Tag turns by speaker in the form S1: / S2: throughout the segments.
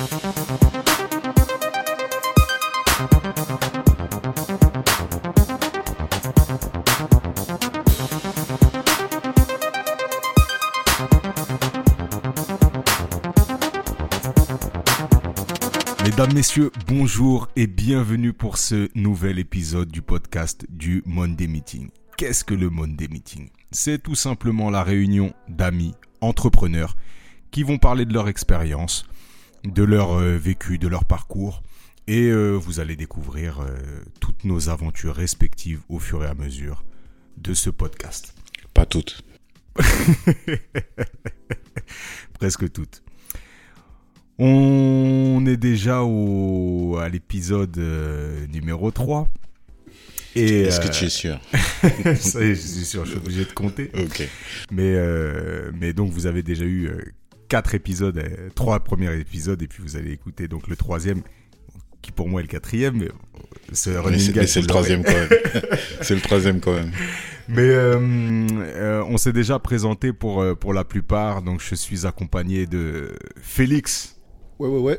S1: Mesdames, Messieurs, bonjour et bienvenue pour ce nouvel épisode du podcast du Monday Meeting. Qu'est-ce que le Monday Meeting? C'est tout simplement la réunion d'amis, entrepreneurs, qui vont parler de leur expérience, de leur euh, vécu, de leur parcours, et euh, vous allez découvrir euh, toutes nos aventures respectives au fur et à mesure de ce podcast.
S2: Pas toutes.
S1: Presque toutes. On est déjà au, à l'épisode numéro 3. Et,
S2: Est-ce que tu es sûr?
S1: Ça y est, je suis sûr, je suis obligé de compter.
S2: Ok.
S1: Mais, euh, mais donc, vous avez déjà eu quatre épisodes, euh, trois premiers épisodes, et puis vous allez écouter donc le troisième, qui pour moi est le quatrième, mais c'est
S2: le troisième quand même. c'est le troisième quand même.
S1: Mais euh, euh, on s'est déjà présenté pour, euh, pour la plupart, donc je suis accompagné de Félix,
S3: Ouais, ouais, ouais.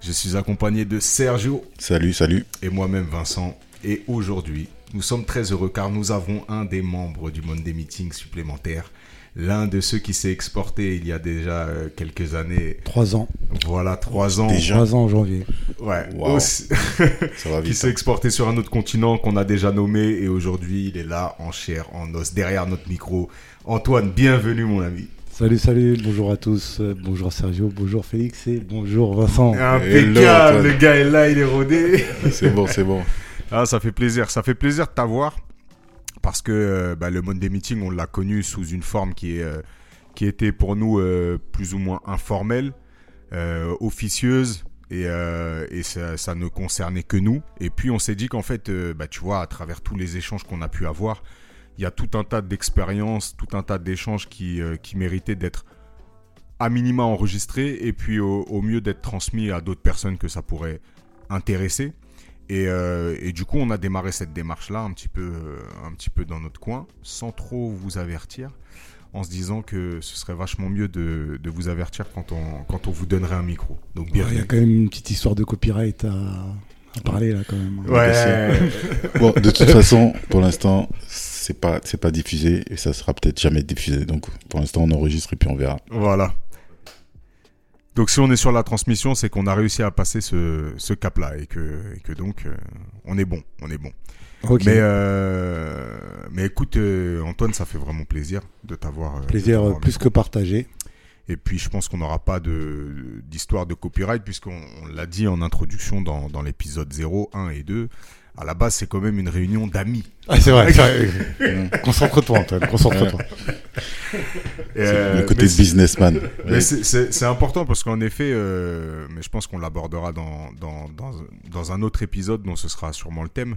S1: je suis accompagné de Sergio,
S2: Salut, salut.
S1: et moi-même Vincent. Et aujourd'hui, nous sommes très heureux car nous avons un des membres du Monday Meeting supplémentaire, l'un de ceux qui s'est exporté il y a déjà euh, quelques années,
S3: Trois ans.
S1: voilà trois ans,
S2: Déjà.
S3: Trois ans en janvier.
S1: ouais,
S2: Wow.
S1: aussi-
S2: Ça va
S1: qui
S2: vite.
S1: s'est exporté sur un autre continent qu'on a déjà nommé et aujourd'hui il est là en chair, en os, derrière notre micro. Antoine, bienvenue mon ami.
S3: Salut, salut, bonjour à tous. euh, Bonjour Sergio, bonjour Félix et bonjour Vincent.
S1: Impeccable,
S2: Antoine.
S1: le gars est là, il est rodé.
S2: C'est bon, c'est bon.
S1: Ah, ça fait plaisir, ça fait plaisir de t'avoir parce que euh, bah, le Monday Meeting, on l'a connu sous une forme qui est euh, qui était pour nous euh, plus ou moins informelle, officieuse et, ça, ne concernait que nous. Et puis on s'est dit qu'en fait, bah, tu vois, à travers tous les échanges qu'on a pu avoir, il y a tout un tas d'expériences, tout un tas d'échanges qui, qui méritaient d'être à minima enregistrés et puis au mieux d'être transmis à d'autres personnes que ça pourrait intéresser. Et, euh, et du coup, on a démarré cette démarche-là un petit peu, euh, un petit peu dans notre coin, sans trop vous avertir, en se disant que ce serait vachement mieux de, de vous avertir quand on, quand on vous donnerait un micro. Donc
S3: Ouais, Il y a quand même une petite histoire de copyright à, à parler là quand même.
S1: Ouais.
S2: Bon, de toute façon, pour l'instant, c'est pas, c'est pas diffusé et ça sera peut-être jamais diffusé. Donc, pour l'instant, on enregistre et puis on verra.
S1: Voilà. Donc si on est sur la transmission, c'est qu'on a réussi à passer ce, ce cap-là et que, et que donc euh, on est bon, on est bon. Mais, euh, mais écoute, euh, Antoine, ça fait vraiment plaisir de t'avoir.
S3: Plaisir plus que partagé.
S1: Et puis je pense qu'on n'aura pas de d'histoire de copyright puisqu'on on l'a dit en introduction dans, dans l'épisode 0, 1 et 2. À la base, c'est quand même une réunion d'amis.
S3: Ah, c'est vrai. Concentre-toi, Antoine. Concentre-toi.
S1: Et, euh,
S2: le côté businessman.
S1: C'est- important parce qu'en effet, euh, mais je pense qu'on l'abordera dans, dans, dans, dans un autre épisode dont ce sera sûrement le thème.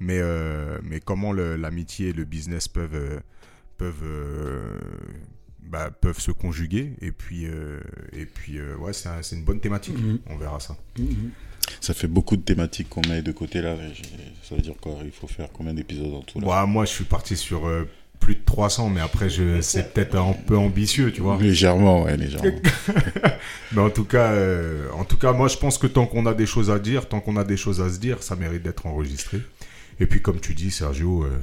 S1: Mais, euh, mais comment l'amitié et le business peuvent, euh, peuvent, bah, peuvent se conjuguer. Et puis, et puis ouais, c'est un- c'est une bonne thématique.
S3: Mhm.
S1: On verra ça.
S2: Ça fait beaucoup de thématiques qu'on met de côté là. Ça veut dire quoi Il faut faire combien d'épisodes en tout là
S1: moi, je suis parti sur euh, plus de 300, mais après, je c'est peut-être un peu ambitieux, tu vois.
S2: Légèrement, ouais, légèrement.
S1: Mais en tout cas, euh, en tout cas, moi je pense que tant qu'on a des choses à dire, tant qu'on a des choses à se dire, ça mérite d'être enregistré. Et puis comme tu dis, Sergio, euh,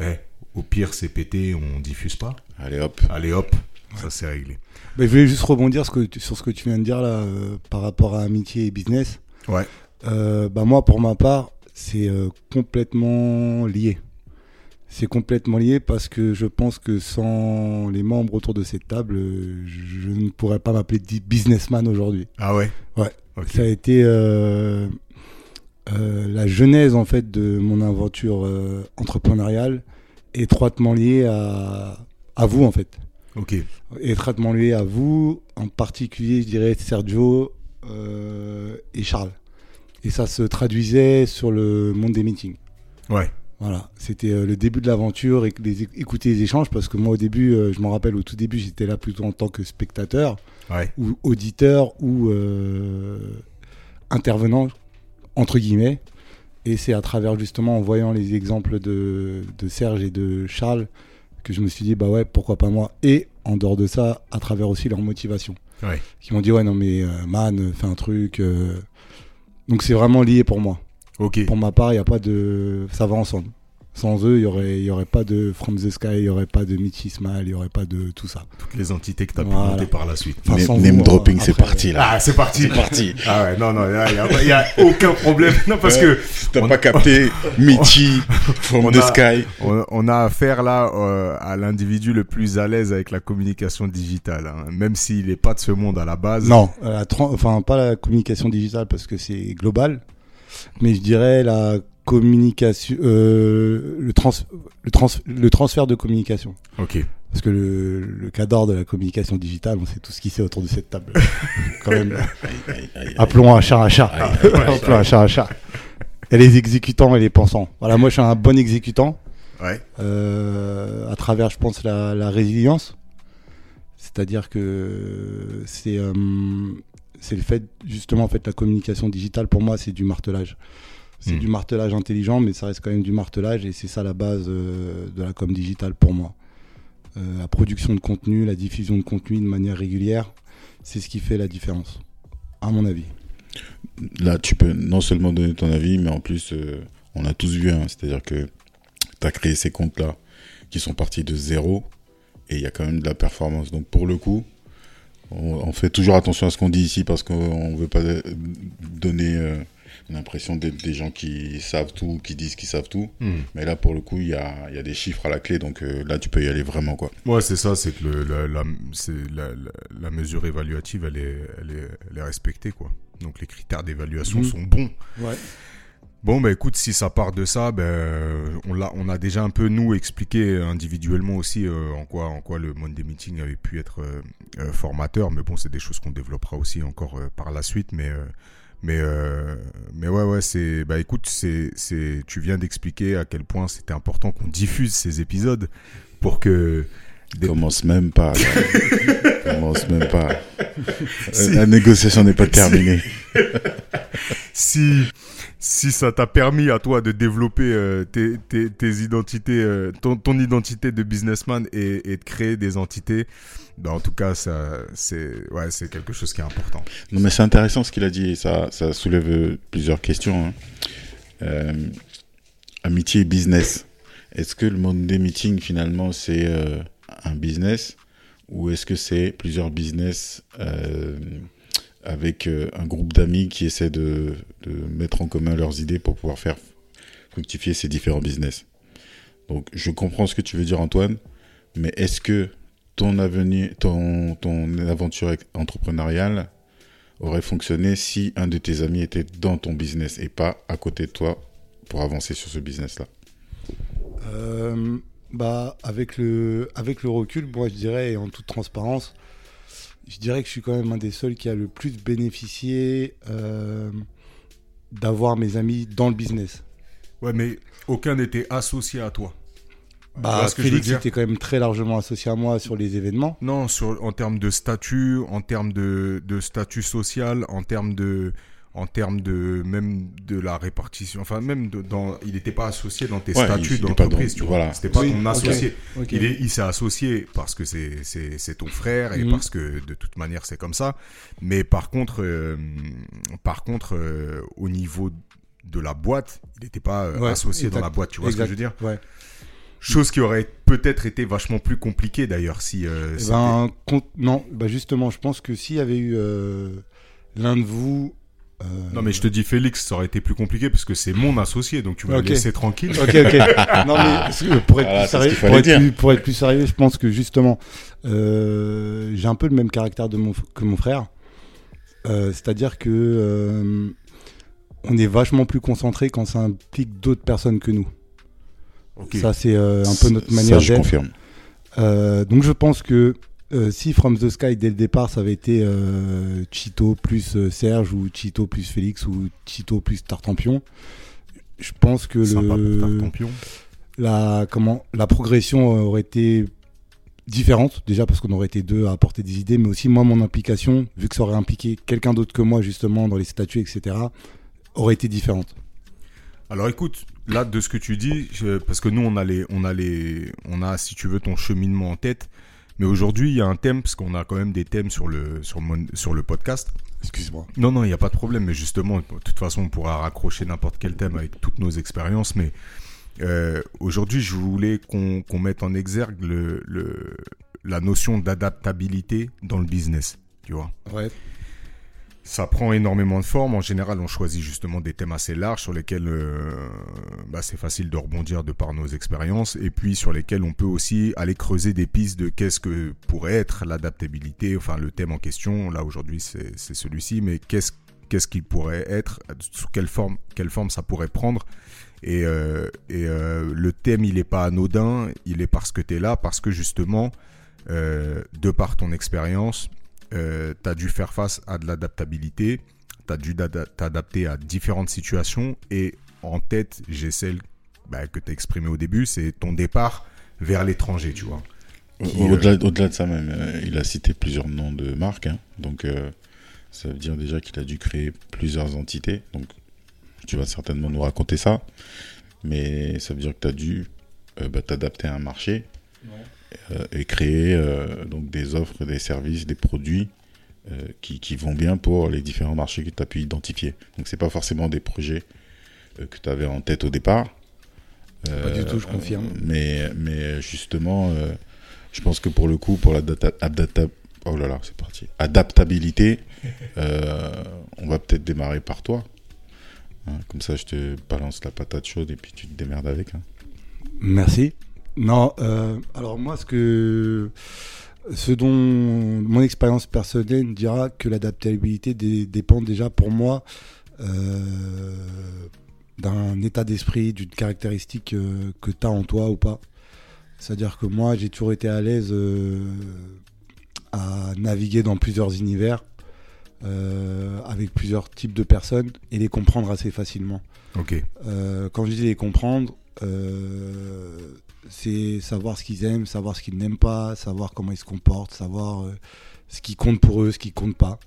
S1: eh, au pire c'est pété, on diffuse pas.
S2: Allez hop.
S1: Allez hop, ça c'est réglé.
S3: Bah, je voulais juste rebondir sur ce que tu viens de dire là euh, par rapport à amitié et business.
S1: Ouais.
S3: Euh, bah moi, pour ma part, c'est euh, complètement lié. C'est complètement lié parce que je pense que sans les membres autour de cette table, euh, je, ne pourrais pas m'appeler businessman aujourd'hui.
S1: Ah ouais?
S3: Ouais. Ça a été euh, la genèse en fait de mon aventure entrepreneuriale, étroitement liée à, à vous en fait.
S1: Ok.
S3: Étroitement liée à vous, en particulier, je dirais Sergio et Charles. Et ça se traduisait sur le monde des meetings.
S1: Ouais.
S3: Voilà, c'était euh, le début de l'aventure et les, écouter les échanges parce que moi au début, euh, je m'en rappelle au tout début, j'étais là plutôt en tant que spectateur
S1: Ouais.
S3: ou auditeur ou euh, intervenant entre guillemets. Et c'est à travers justement en voyant les exemples de, de Serge et de Charles que je me suis dit bah ouais pourquoi pas moi et en dehors de ça à travers aussi leur motivation.
S1: Ouais.
S3: qui m'ont dit ouais non mais euh, man, fais un truc. euh. Donc c'est vraiment lié pour moi.
S1: Ok.
S3: Pour ma part, il y a pas de, ça va ensemble. Sans eux, il y aurait, il y aurait pas de From the Sky, il y aurait pas de Mitch Ismail, il y aurait pas de tout ça.
S1: Toutes les entités que tu as pu
S3: Voilà.
S1: monter par la suite.
S3: Enfin,
S2: Name-
S3: sans
S2: name
S3: vous,
S2: dropping, c'est parti là.
S1: Ah, c'est parti.
S2: C'est parti.
S1: Ah ouais, non, non, il n'y a, y a aucun problème. Non, parce que
S2: T'as
S1: On-
S2: pas capté Michi from
S1: on
S2: the
S1: a-
S2: sky.
S1: on, on a affaire là euh, à l'individu le plus à l'aise avec la communication digitale. hein. Même s'il n'est pas de ce monde à la base.
S3: Non, la enfin pas la communication digitale parce que c'est global, mais je dirais la communication, euh, le, trans, le, trans, le transfert de communication.
S1: Ok.
S3: Parce que le, le cadre de la communication digitale, on sait tout ce qui sait autour de cette table. Quand même,
S2: Aïe, aïe, aïe, aïe.
S3: appelons un chat un chat. Appelons un chat un chat. Et les exécutants et les pensants. Voilà, moi je suis un bon exécutant.
S1: Ouais.
S3: euh, à travers, je pense, la, la résilience. C'est-à-dire que c'est euh, c'est le fait, justement, en fait, la communication digitale, pour moi, c'est du martelage. C'est
S1: Mm.
S3: du martelage intelligent, mais ça reste quand même du martelage, et c'est ça la base euh, de la com digitale pour moi. Euh, la production de contenu, la diffusion de contenu de manière régulière, c'est ce qui fait la différence, à mon avis.
S2: Là, tu peux non seulement donner ton avis, mais en plus, euh, on a tous vu, hein, c'est-à-dire que tu as créé ces comptes-là qui sont partis de zéro et il y a quand même de la performance. Donc, pour le coup, on, on fait toujours attention à ce qu'on dit ici parce qu'on ne veut pas donner l'impression d'être des gens qui savent tout, qui disent qu'ils savent tout.
S1: Hmm.
S2: Mais là, pour le coup, il y a, il y a des chiffres à la clé, donc euh, là, tu peux y aller vraiment, quoi.
S1: Ouais, c'est ça, c'est que le, la, la, c'est la, la, la mesure évaluative, elle est, elle, est, elle est respectée, quoi. Donc les critères d'évaluation
S3: Mhm.
S1: sont bons.
S3: Ouais.
S1: Bon, bah écoute, si ça part de ça, ben, on, l'a, on a déjà un peu, nous, expliqué individuellement aussi euh, en, quoi, en quoi le Monday Meeting avait pu être euh, euh, formateur. Mais bon, c'est des choses qu'on développera aussi encore euh, par la suite. Mais, euh, mais, euh, mais ouais, ouais, c'est. Bah écoute, c'est, c'est, tu viens d'expliquer à quel point c'était important qu'on diffuse ces épisodes pour que. Des-
S2: Commence même pas. Commence même pas.
S1: Si.
S2: La négociation n'est pas terminée.
S1: si si ça t'a permis à toi de développer euh, tes, tes, tes identités, euh, ton, ton identité de businessman et, et de créer des entités, bah en tout cas, ça, c'est, ouais, c'est quelque chose qui est important.
S2: Non, mais c'est intéressant ce qu'il a dit ça, ça soulève euh, plusieurs questions. hein. Euh, amitié et business. Est-ce que le Monday Meeting, finalement, c'est euh, un business ou est-ce que c'est plusieurs business avec un groupe d'amis qui essaient de, de mettre en commun leurs idées pour pouvoir faire fructifier ces différents business? Donc, je comprends ce que tu veux dire, Antoine, mais est-ce que ton avenir, ton, ton aventure entrepreneuriale aurait fonctionné si un de tes amis était dans ton business et pas à côté de toi pour avancer sur ce business-là?
S3: Euh, bah, avec le, avec le recul, moi je dirais, et en toute transparence, je dirais que je suis quand même un des seuls qui a le plus bénéficié euh, d'avoir mes amis dans le business.
S1: Ouais, mais aucun n'était associé à toi.
S3: Bah,
S1: ce
S3: Félix était quand même très largement associé à moi sur les événements.
S1: Non, sur, en termes de statut, en termes de, de statut social, en termes de, en termes de même de la répartition, enfin même de, dans, il n'était pas associé dans tes
S2: Ouais,
S1: statuts d'entreprise, tu vois.
S2: voilà.
S1: C'était pas
S3: Oui,
S1: ton associé. Il est, il s'est associé parce que c'est, c'est, c'est ton frère et
S3: Mhm.
S1: parce que de toute manière c'est comme ça. Mais par contre, euh, par contre, euh, au niveau de la boîte, il n'était pas euh,
S3: Ouais,
S1: associé dans la boîte. Tu vois ce que je veux dire
S3: Ouais.
S1: Chose qui aurait peut-être été vachement plus compliquée d'ailleurs si. euh,
S3: Eh
S1: c'était-
S3: ben, con- non, bah justement, je pense que s'il y avait eu euh, l'un de vous. euh,
S1: Non mais je te dis Félix, ça aurait été plus compliqué parce que c'est mon associé, donc tu vas
S3: Ok.
S1: me laisser tranquille.
S3: Ok, ok. non, mais pour être,
S2: Voilà,
S3: plus sérieux,
S2: qu'il fallait
S3: pour, être
S2: dire.
S3: plus, pour être plus sérieux, je pense que justement, euh, j'ai un peu le même caractère de mon, que mon frère. Euh, C'est-à-dire que euh, on est vachement plus concentré quand ça implique d'autres personnes que nous. Ça, c'est euh, un peu notre
S2: Ça,
S3: manière
S2: je
S3: d'être.
S2: confirme.
S3: Euh, donc je pense que euh, si From the Sky dès le départ ça avait été Chito plus Serge ou Chito plus Félix ou Chito plus Tartampion, je pense que
S1: Sympa pour
S3: le,
S1: Tartampion.
S3: la, comment, la progression aurait été différente, déjà parce qu'on aurait été deux à apporter des idées, mais aussi moi mon implication, vu que ça aurait impliqué quelqu'un d'autre que moi justement dans les statuts, etc., aurait été différente.
S1: Alors écoute, là de ce que tu dis, je- parce que nous on a les, on a les, on a si tu veux ton cheminement en tête, Mais aujourd'hui, il y a un thème, parce qu'on a quand même des thèmes sur le, sur mon- sur le podcast.
S3: Excuse-moi.
S1: Non, non, il n'y a pas de problème, mais justement, de toute façon, on pourra raccrocher n'importe quel thème avec toutes nos expériences, mais euh, aujourd'hui, je voulais qu'on qu'on mette en exergue le, le- la notion d'adaptabilité dans le business, tu vois.
S3: Ouais.
S1: Ça prend énormément de formes. En général, on choisit justement des thèmes assez larges sur lesquels euh, bah, c'est facile de rebondir de par nos expériences et puis sur lesquels on peut aussi aller creuser des pistes de qu'est-ce que pourrait être l'adaptabilité. Enfin, le thème en question, là aujourd'hui, c'est celui-ci, mais qu'est-ce qu'il pourrait être, sous quelle forme, quelle forme ça pourrait prendre. Et, euh, euh, le thème, il n'est pas anodin, il est parce que tu es là, parce que justement, de par ton expérience, euh, tu as dû faire face à de l'adaptabilité, tu as dû t'adapter à différentes situations, et en tête, j'ai celle bah, que tu as exprimée au début, c'est ton départ vers l'étranger, tu vois.
S2: Au- Au-delà de ça même, euh, il a cité plusieurs noms de marques, hein. donc euh, ça veut dire déjà qu'il a dû créer plusieurs entités. Donc tu vas certainement nous raconter ça, mais ça veut dire que tu as dû euh, bah, t'adapter à un marché euh, et créer euh, donc des offres, des services, des produits euh, qui, qui vont bien pour les différents marchés que tu as pu identifier. Donc c'est pas forcément des projets euh, que tu avais en tête au départ.
S3: Pas du
S2: Euh,
S3: tout, je confirme.
S2: Mais, mais justement, euh, je pense que pour le coup, pour la data, oh là là, c'est parti. Adaptabilité, euh, on va peut-être démarrer par toi. Hein, comme ça, je te balance la patate chaude et puis tu te démerdes avec. hein.
S3: Merci. Non, euh, alors moi, ce que, ce dont mon expérience personnelle me dira que l'adaptabilité dé- dépend déjà pour moi euh, d'un état d'esprit, d'une caractéristique euh, que tu as en toi ou pas. C'est-à-dire que moi, j'ai toujours été à l'aise à naviguer dans plusieurs univers, euh, avec plusieurs types de personnes et les comprendre assez facilement.
S1: Ok.
S3: Euh, quand je dis les comprendre, euh, c'est savoir ce qu'ils aiment, savoir ce qu'ils n'aiment pas, savoir comment ils se comportent, savoir euh, ce qui compte pour eux, ce qui compte pas.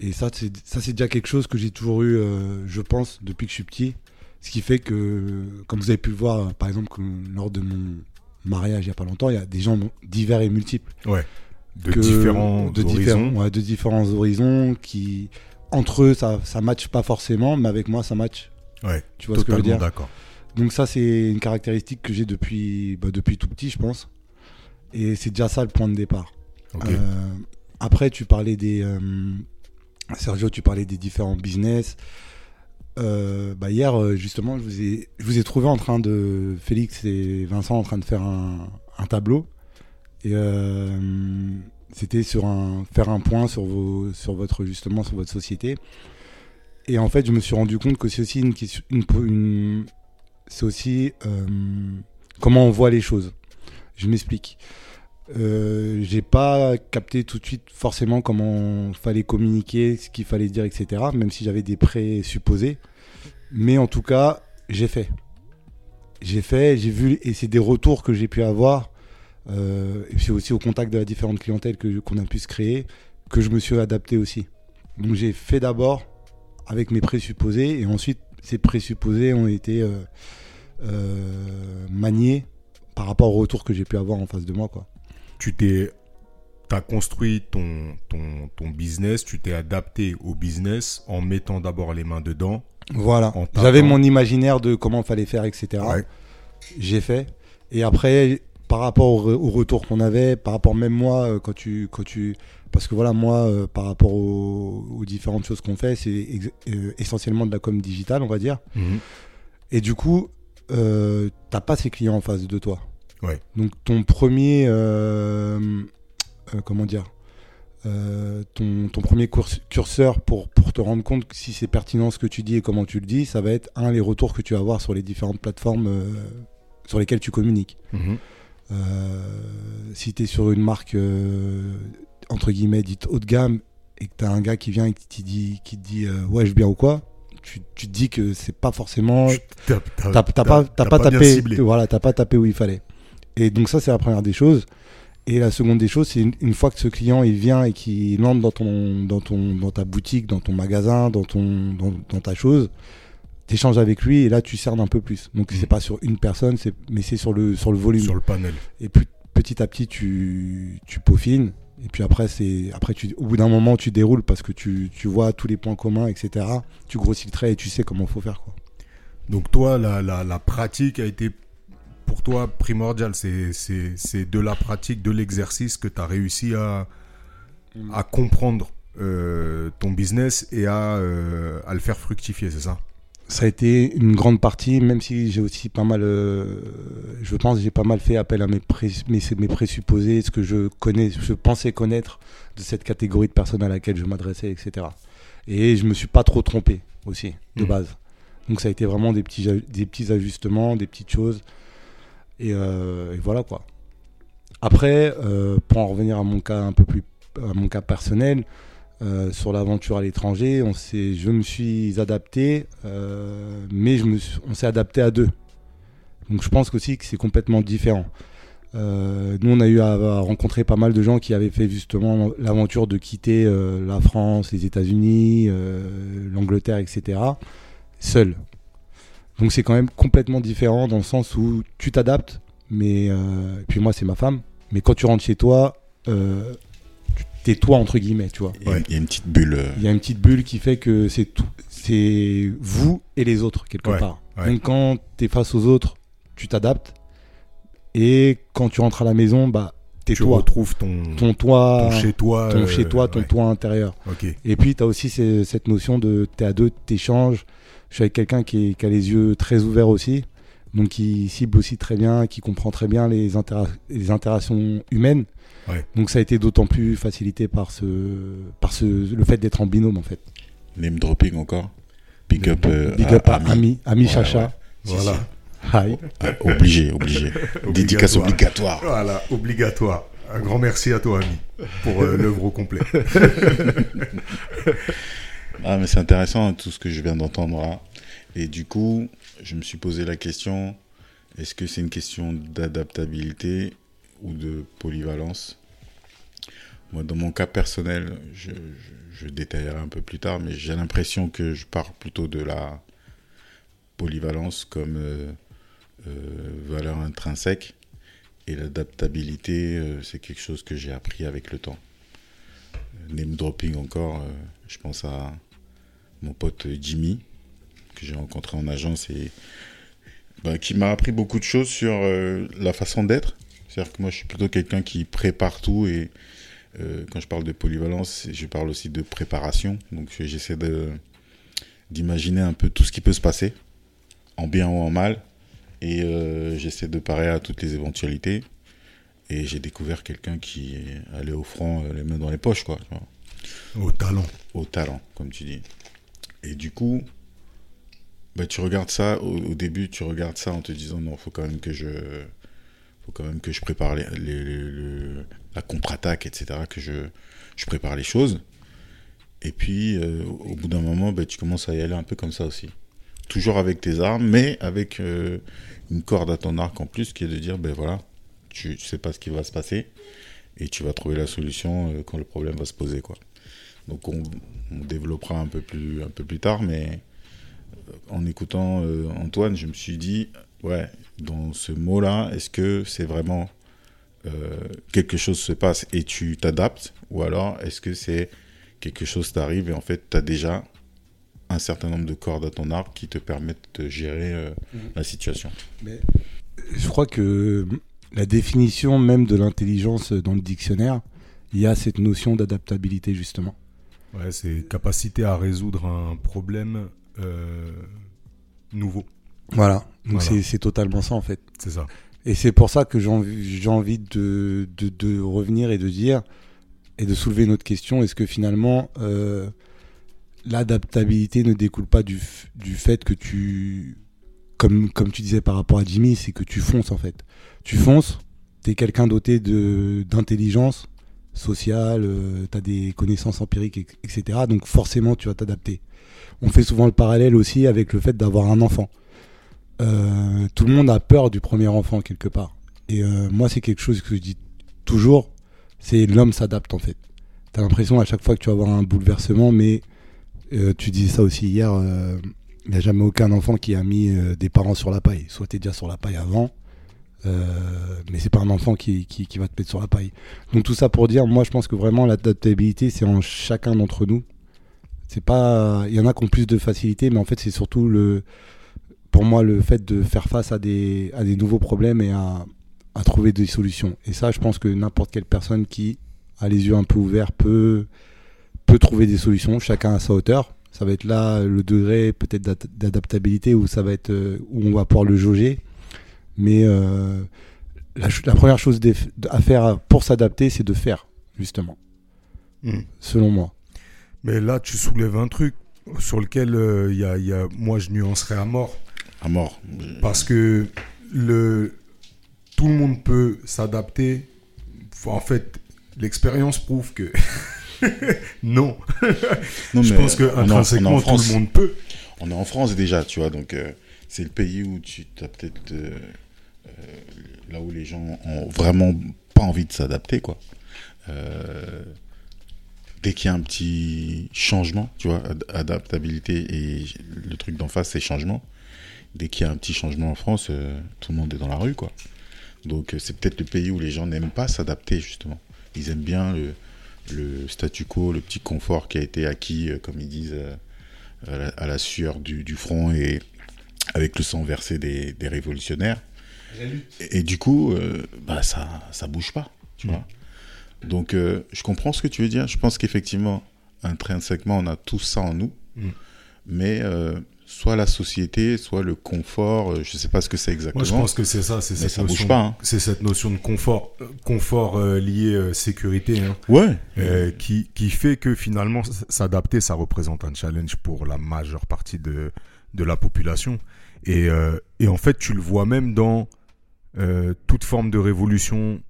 S3: Et ça, c'est ça, c'est déjà quelque chose que j'ai toujours eu, euh, je pense, depuis que je suis petit. Ce qui fait que, comme vous avez pu le voir, par exemple, que lors de mon mariage il y a pas longtemps, il y a des gens divers et multiples
S1: Ouais. De
S3: que-
S1: différents
S3: de
S1: horizons.
S3: différents, ouais, de différents horizons qui entre eux ça ça matche pas forcément mais avec moi ça match
S1: Ouais.
S3: tu vois ce que je veux dire?
S1: d'accord.
S3: Donc ça c'est une caractéristique que j'ai depuis bah, depuis tout petit je pense. Et c'est déjà ça le point de départ. Euh, après tu parlais des euh, Sergio tu parlais des différents business. Euh, bah, hier justement je vous ai je vous ai trouvé en train de Félix et Vincent en train de faire un, un tableau. Et c'était sur un faire un point sur vos sur votre justement sur votre société. Et en fait je me suis rendu compte que c'est aussi une question une, une- c'est aussi euh, comment on voit les choses. Je m'explique. Euh, j'ai pas capté tout de suite forcément comment fallait communiquer ce qu'il fallait dire etc même si j'avais des présupposés. Mais en tout cas j'ai fait. J'ai fait j'ai vu et c'est des retours que j'ai pu avoir euh, et puis aussi au contact de la différente clientèle que qu'on a pu se créer, que je me suis adapté aussi. Donc j'ai fait d'abord avec mes présupposés et ensuite ces présupposés ont été euh, euh, maniés par rapport au retour que j'ai pu avoir en face de moi. Quoi.
S1: tu t'es as construit ton, ton, ton business, tu t'es adapté au business en mettant d'abord les mains dedans.
S3: Voilà. J'avais mon imaginaire de comment fallait faire, etc.
S1: Ouais.
S3: J'ai fait. Et après, par rapport au, au retour qu'on avait, par rapport même moi, euh, quand tu, quand tu, parce que voilà, moi, euh, par rapport aux, aux différentes choses qu'on fait, c'est ex- euh, essentiellement de la com digitale, on va dire. Et du coup, euh, t'as pas ces clients en face de toi.
S1: Ouais.
S3: Donc ton premier, comment dire, ton, ton premier curseur pour, pour te rendre compte si c'est pertinent ce que tu dis et comment tu le dis, ça va être un les retours que tu vas avoir sur les différentes plateformes sur lesquelles tu communiques.
S1: Mhm.
S3: Euh, si tu es sur une marque euh, entre guillemets dite haut de gamme et que tu as un gars qui vient et qui te dit, qui te dit euh, ouais je bien ou quoi, tu, tu te dis que c'est pas forcément
S1: T'as
S3: pas, pas tapé, voilà, t'as pas tapé où il fallait. Et donc ça c'est la première des choses. Et la seconde des choses, c'est une, une fois que ce client il vient et qu'il entre dans ton, dans ton, dans ta boutique, dans ton magasin, dans ton, dans, dans ta chose, t'échanges avec lui et là tu cernes un peu plus. Donc
S1: Mhm.
S3: c'est pas sur une personne, c'est, mais c'est sur le, sur le volume.
S1: Sur le panel.
S3: Et plus, petit à petit, tu, tu peaufines. Et puis après, c'est après tu, au bout d'un moment, tu déroules parce que tu, tu vois tous les points communs, etc. Tu grossis le trait et tu sais comment faut faire. Quoi.
S1: Donc toi, la, la, la pratique a été pour toi primordiale. C'est, c'est, c'est de la pratique, de l'exercice que tu as réussi à, à comprendre euh, ton business et à, euh, à le faire fructifier, c'est ça?
S3: Ça a été une grande partie, même si j'ai aussi pas mal, euh, je pense, j'ai pas mal fait appel à mes, mes, mes, présupposés, ce que je connais, je pensais connaître de cette catégorie de personnes à laquelle je m'adressais, etc. Et je me suis pas trop trompé aussi de mmh. base. Donc ça a été vraiment des petits, des petits ajustements, des petites choses, et, euh, et voilà quoi. Après, euh, pour en revenir à mon cas un peu plus, à mon cas personnel, euh, sur l'aventure à l'étranger. On je me suis adapté, euh, mais on s'est adapté à deux. Donc je pense aussi que c'est complètement différent. Euh, nous, on a eu à, rencontrer pas mal de gens qui avaient fait justement l'aventure de quitter la France, les États-Unis, l'Angleterre, etc. Seul. Donc c'est quand même complètement différent dans le sens où tu t'adaptes, mais et puis moi c'est ma femme. Mais quand tu rentres chez toi, toi entre guillemets, tu vois.
S2: Il y, a une petite bulle. Euh.
S3: Il y a une petite bulle qui fait que c'est tout, c'est vous et les autres quelque part. Donc quand t'es face aux autres, tu t'adaptes. Et quand tu rentres à la maison, bah t'es
S1: tu
S3: toi.
S1: retrouves ton,
S3: ton toit,
S1: ton chez toi,
S3: ton chez toi, ton toit intérieur. Et puis t'as aussi cette notion de t'es à deux, t'échanges. Je suis avec quelqu'un qui, qui, a les yeux très ouverts aussi, donc qui cible aussi très bien, qui comprend très bien les, les interactions humaines. Donc ça a été d'autant plus facilité par, ce, par ce, le fait d'être en binôme en fait.
S2: Name dropping encore Big up, euh,
S3: Big up à, Ami, Ami Chacha.
S1: Voilà.
S3: Hi.
S2: Ah, obligé, obligé. Dédicace obligatoire.
S1: Voilà, obligatoire. Un grand merci à toi, Ami, pour euh, l'œuvre au complet.
S2: ah, mais c'est intéressant tout ce que je viens d'entendre là. Et du coup, je me suis posé la question est-ce que c'est une question d'adaptabilité ou de polyvalence. Moi, dans mon cas personnel, je, détaillerai un peu plus tard, mais j'ai l'impression que je pars plutôt de la polyvalence comme euh, euh, valeur intrinsèque. Et l'adaptabilité, euh, c'est quelque chose que j'ai appris avec le temps. Name dropping encore, je pense à mon pote Jimmy, que j'ai rencontré en agence et bah, qui m'a appris beaucoup de choses sur la façon d'être c'est-à-dire que moi, je suis plutôt quelqu'un qui prépare tout et euh, quand je parle de polyvalence, je parle aussi de préparation. Donc, j'essaie de d'imaginer un peu tout ce qui peut se passer, en bien ou en mal, et euh, j'essaie de parer à toutes les éventualités. Et j'ai découvert quelqu'un qui allait au front, euh, les mains dans les poches, quoi.
S1: Au talent.
S2: Au talent, comme tu dis. Et du coup, bah, tu regardes ça, au, au, début, tu regardes ça en te disant, non, il faut quand même que je faut quand même que je prépare la contre-attaque, etc., que je, prépare les choses. Et puis, euh, au bout d'un moment, ben, tu commences à y aller un peu comme ça aussi. Toujours avec tes armes, mais avec euh, une corde à ton arc en plus, qui est de dire, ben voilà, tu, ne sais pas ce qui va se passer, et tu vas trouver la solution euh, quand le problème va se poser. Donc, on, on, développera un peu plus, un peu plus tard, mais en écoutant Antoine, je me suis dit, ouais, dans ce mot-là, est-ce que c'est vraiment euh, quelque chose se passe et tu t'adaptes? Ou alors est-ce que c'est quelque chose t'arrive et en fait tu as déjà un certain nombre de cordes à ton arbre qui te permettent de gérer euh, mhm. la situation?
S3: Mais Je crois que la définition même de l'intelligence dans le dictionnaire, il y a cette notion d'adaptabilité justement.
S1: Ouais, c'est capacité à résoudre un problème euh, nouveau.
S3: Voilà, donc c'est totalement ça en fait.
S1: C'est ça.
S3: Et c'est pour ça que j'ai envie, envie de, de, de, revenir et de dire et de soulever une autre question. Est-ce que finalement euh, l'adaptabilité ne découle pas du, du fait que tu, comme, comme tu disais par rapport à Jimmy, c'est que tu fonces en fait. Tu fonces, tu es quelqu'un doté d'intelligence sociale, euh, tu as des connaissances empiriques, etc. Donc forcément tu vas t'adapter. On fait souvent le parallèle aussi avec le fait d'avoir un enfant. Euh, tout le monde a peur du premier enfant quelque part. Et euh, moi, c'est quelque chose que je dis toujours, c'est l'homme s'adapte en fait. T'as l'impression à chaque fois que tu vas avoir un bouleversement, mais euh, tu disais ça aussi hier, il n'y a jamais aucun enfant qui a mis des parents sur la paille. Soit t'es déjà sur la paille avant, mais c'est pas un enfant qui, va te mettre sur la paille. Donc tout ça pour dire, moi je pense que vraiment l'adaptabilité c'est en chacun d'entre nous. C'est pas, il y en a qui ont plus de facilité, mais en fait c'est surtout le, pour moi le fait de faire face à des, à des nouveaux problèmes et à, à trouver des solutions. Et ça, je pense que n'importe quelle personne qui a les yeux un peu ouverts peut, peut trouver des solutions, chacun à sa hauteur. Ça va être là le degré peut-être d'adaptabilité où ça va être euh, où on va pouvoir le jauger. Mais euh, la, la, première chose à faire pour s'adapter, c'est de faire justement, hmm. selon moi.
S1: Mais là, tu soulèves un truc sur lequel euh, il y, a, y, a, moi je nuancerais à mort.
S2: À mort.
S1: Parce que le, tout le monde peut s'adapter. En fait, l'expérience prouve que non. non je pense que intrinsèquement, tout le monde peut.
S2: On est en France déjà, tu vois, donc euh, c'est le pays où tu as peut-être euh, euh, là où les gens ont vraiment pas envie de s'adapter, quoi. dès qu'il y a un petit changement, tu vois, adaptabilité et le truc d'en face, c'est changement. Dès qu'il y a un petit changement en France, tout le monde est dans la rue, quoi. Donc c'est peut-être le pays où les gens n'aiment pas s'adapter, justement. Ils aiment bien le, statu quo, le petit confort qui a été acquis, euh, comme ils disent, euh, à la, sueur du, front et avec le sang versé des, révolutionnaires. Et, du coup, euh, bah, ça ça bouge pas, tu mm. vois. Donc, je comprends ce que tu veux dire. Je pense qu'effectivement, intrinsèquement, on a tout ça en nous. Mm. Mais soit la société, soit le confort. Euh, je ne sais pas ce que c'est exactement.
S1: Moi, je pense que c'est ça. C'est cette, notion, hein. c'est cette notion de confort, euh, confort euh, lié sécurité. Hein,
S2: ouais.
S1: qui, qui fait que finalement, s'adapter, ça représente un challenge pour la majeure partie de, de la population. Et, et en fait, tu le vois même dans toute forme de révolution,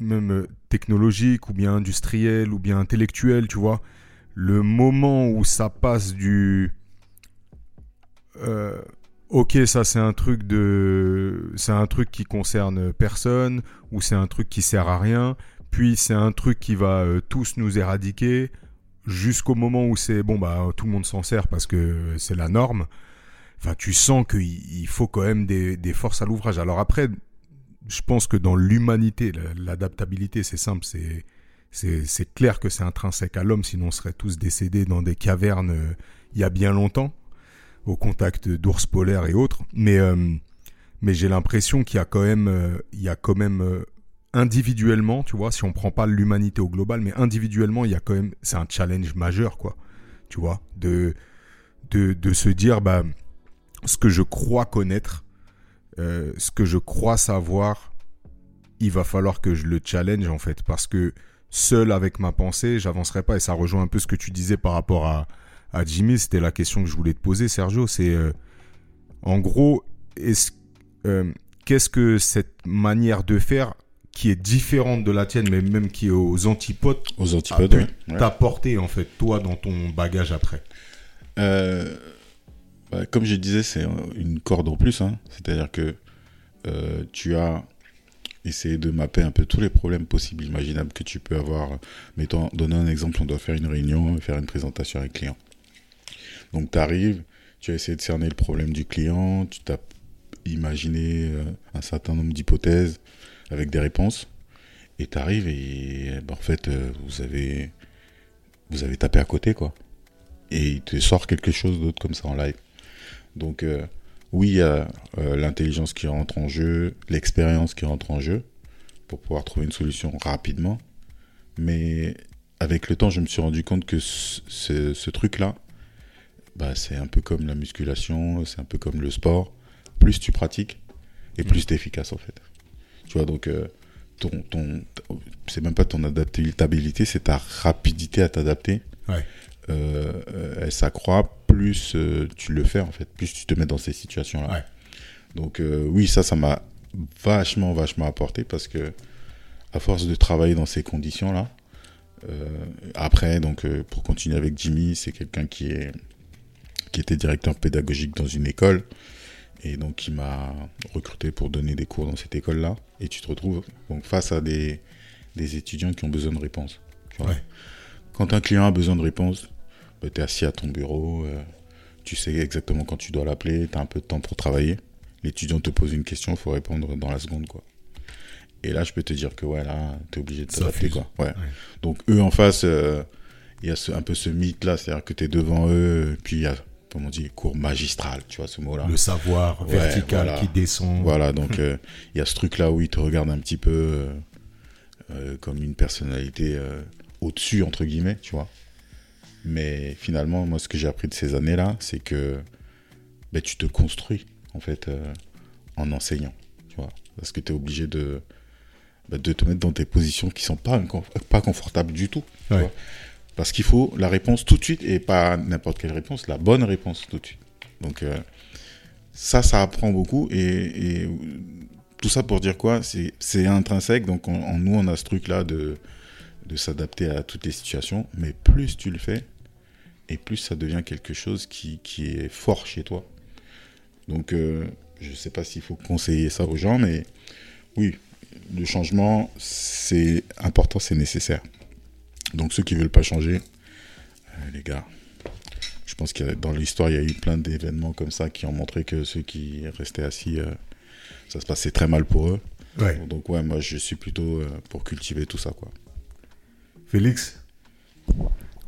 S1: même technologique ou bien industrielle ou bien intellectuelle, tu vois. Le moment où ça passe du euh, ok, ça c'est un truc de, c'est un truc qui concerne personne ou c'est un truc qui sert à rien. Puis c'est un truc qui va euh, tous nous éradiquer jusqu'au moment où c'est bon bah tout le monde s'en sert parce que c'est la norme. Enfin, tu sens qu'il faut quand même des, forces à l'ouvrage. Alors après, je pense que dans l'humanité, l'adaptabilité, c'est simple, c'est c'est clair que c'est intrinsèque à l'homme, sinon on serait tous décédés dans des cavernes euh, il y a bien longtemps au contact d'ours polaires et autres. Mais, euh, mais j'ai l'impression qu'il y a quand même, euh, il y a quand même euh, individuellement, tu vois, si on prend pas l'humanité au global, mais individuellement, il y a quand même, c'est un challenge majeur, quoi. Tu vois, de, de, de se dire, bah, ce que je crois connaître, ce que je crois savoir, il va falloir que je le challenge, en fait, parce que seul avec ma pensée, j'avancerai pas, et ça rejoint un peu ce que tu disais par rapport à, à Jimmy, c'était la question que je voulais te poser, Sergio. C'est euh, en gros, euh, qu'est-ce que cette manière de faire qui est différente de la tienne, mais même qui est aux antipodes,
S2: aux antipodes,
S1: t'apporter en fait toi dans ton bagage après?
S2: Euh, bah, Comme je disais, c'est une corde en plus. Hein. C'est-à-dire que tu as essayé de mapper un peu tous les problèmes possibles, imaginables que tu peux avoir. Mettons, donner un exemple, on doit faire une réunion, faire une présentation avec client. Donc tu arrives, tu as essayé de cerner le problème du client, tu t'as imaginé euh, un certain nombre d'hypothèses avec des réponses, et tu arrives et ben, en fait euh, vous avez vous avez tapé à côté quoi. Et il te sort quelque chose d'autre comme ça en live. Donc euh, oui, il y a l'intelligence qui rentre en jeu, l'expérience qui rentre en jeu pour pouvoir trouver une solution rapidement. Mais avec le temps, je me suis rendu compte que ce truc-là, bah, c'est un peu comme la musculation, c'est un peu comme le sport. Plus tu pratiques, et plus tu es efficace en fait. Tu vois, donc, euh, ton, ton, c'est même pas ton adaptabilité, c'est ta rapidité à t'adapter.
S1: Ouais.
S2: Euh, elle s'accroît, plus euh, tu le fais en fait, plus tu te mets dans ces situations-là.
S1: Ouais.
S2: Donc, oui, ça, ça m'a vachement, vachement apporté parce que, à force de travailler dans ces conditions-là, après, donc, pour continuer avec Jimmy, c'est quelqu'un qui est qui était directeur pédagogique dans une école. Et donc, il m'a recruté pour donner des cours dans cette école-là. Et tu te retrouves donc, face à des, des étudiants qui ont besoin de réponses. Quand un client a besoin de réponses, bah, tu es assis à ton bureau, euh, tu sais exactement quand tu dois l'appeler, tu as un peu de temps pour travailler. l'étudiant te pose une question, il faut répondre dans la seconde, quoi. Et là, je peux te dire que, ouais, là, t'es obligé de t'adapter, quoi. Ouais.
S1: Ouais.
S2: Donc, eux, en face, euh, il y a ce- un peu ce mythe-là, c'est-à-dire que t'es devant eux, puis il y a, comment on dit, cours magistral, tu vois, ce mot-là.
S1: Le savoir
S2: Ouais,
S1: vertical
S2: voilà.
S1: qui descend.
S2: Voilà, donc euh, il y a ce truc-là où ils te regardent un petit peu euh, euh, comme une personnalité euh, au-dessus, entre guillemets, tu vois. Mais finalement, moi, ce que j'ai appris de ces années-là, c'est que ben, tu te construis, en fait, euh, en enseignant, tu vois. Parce que tu es obligé de, ben, de te mettre dans des positions qui sont pas, pas confortables du tout. tu
S1: Ouais.
S2: vois. Parce qu'il faut la réponse tout de suite et pas n'importe quelle réponse, la bonne réponse tout de suite. Donc, euh, ça, ça apprend beaucoup. Et, tout ça pour dire quoi? C'est intrinsèque. Donc, en nous, on a ce truc-là de, de s'adapter à toutes les situations. Mais plus tu le fais, et plus ça devient quelque chose qui, qui est fort chez toi. Donc, euh, je ne sais pas s'il faut conseiller ça aux gens, mais oui, le changement, c'est important, c'est nécessaire. Donc, ceux qui ne veulent pas changer, euh, les gars, je pense que dans l'histoire, il y a eu plein d'événements comme ça qui ont montré que ceux qui restaient assis, euh, ça se passait très mal pour eux.
S1: Ouais.
S2: Donc, ouais, moi, je suis plutôt euh, pour cultiver tout ça, quoi.
S1: Félix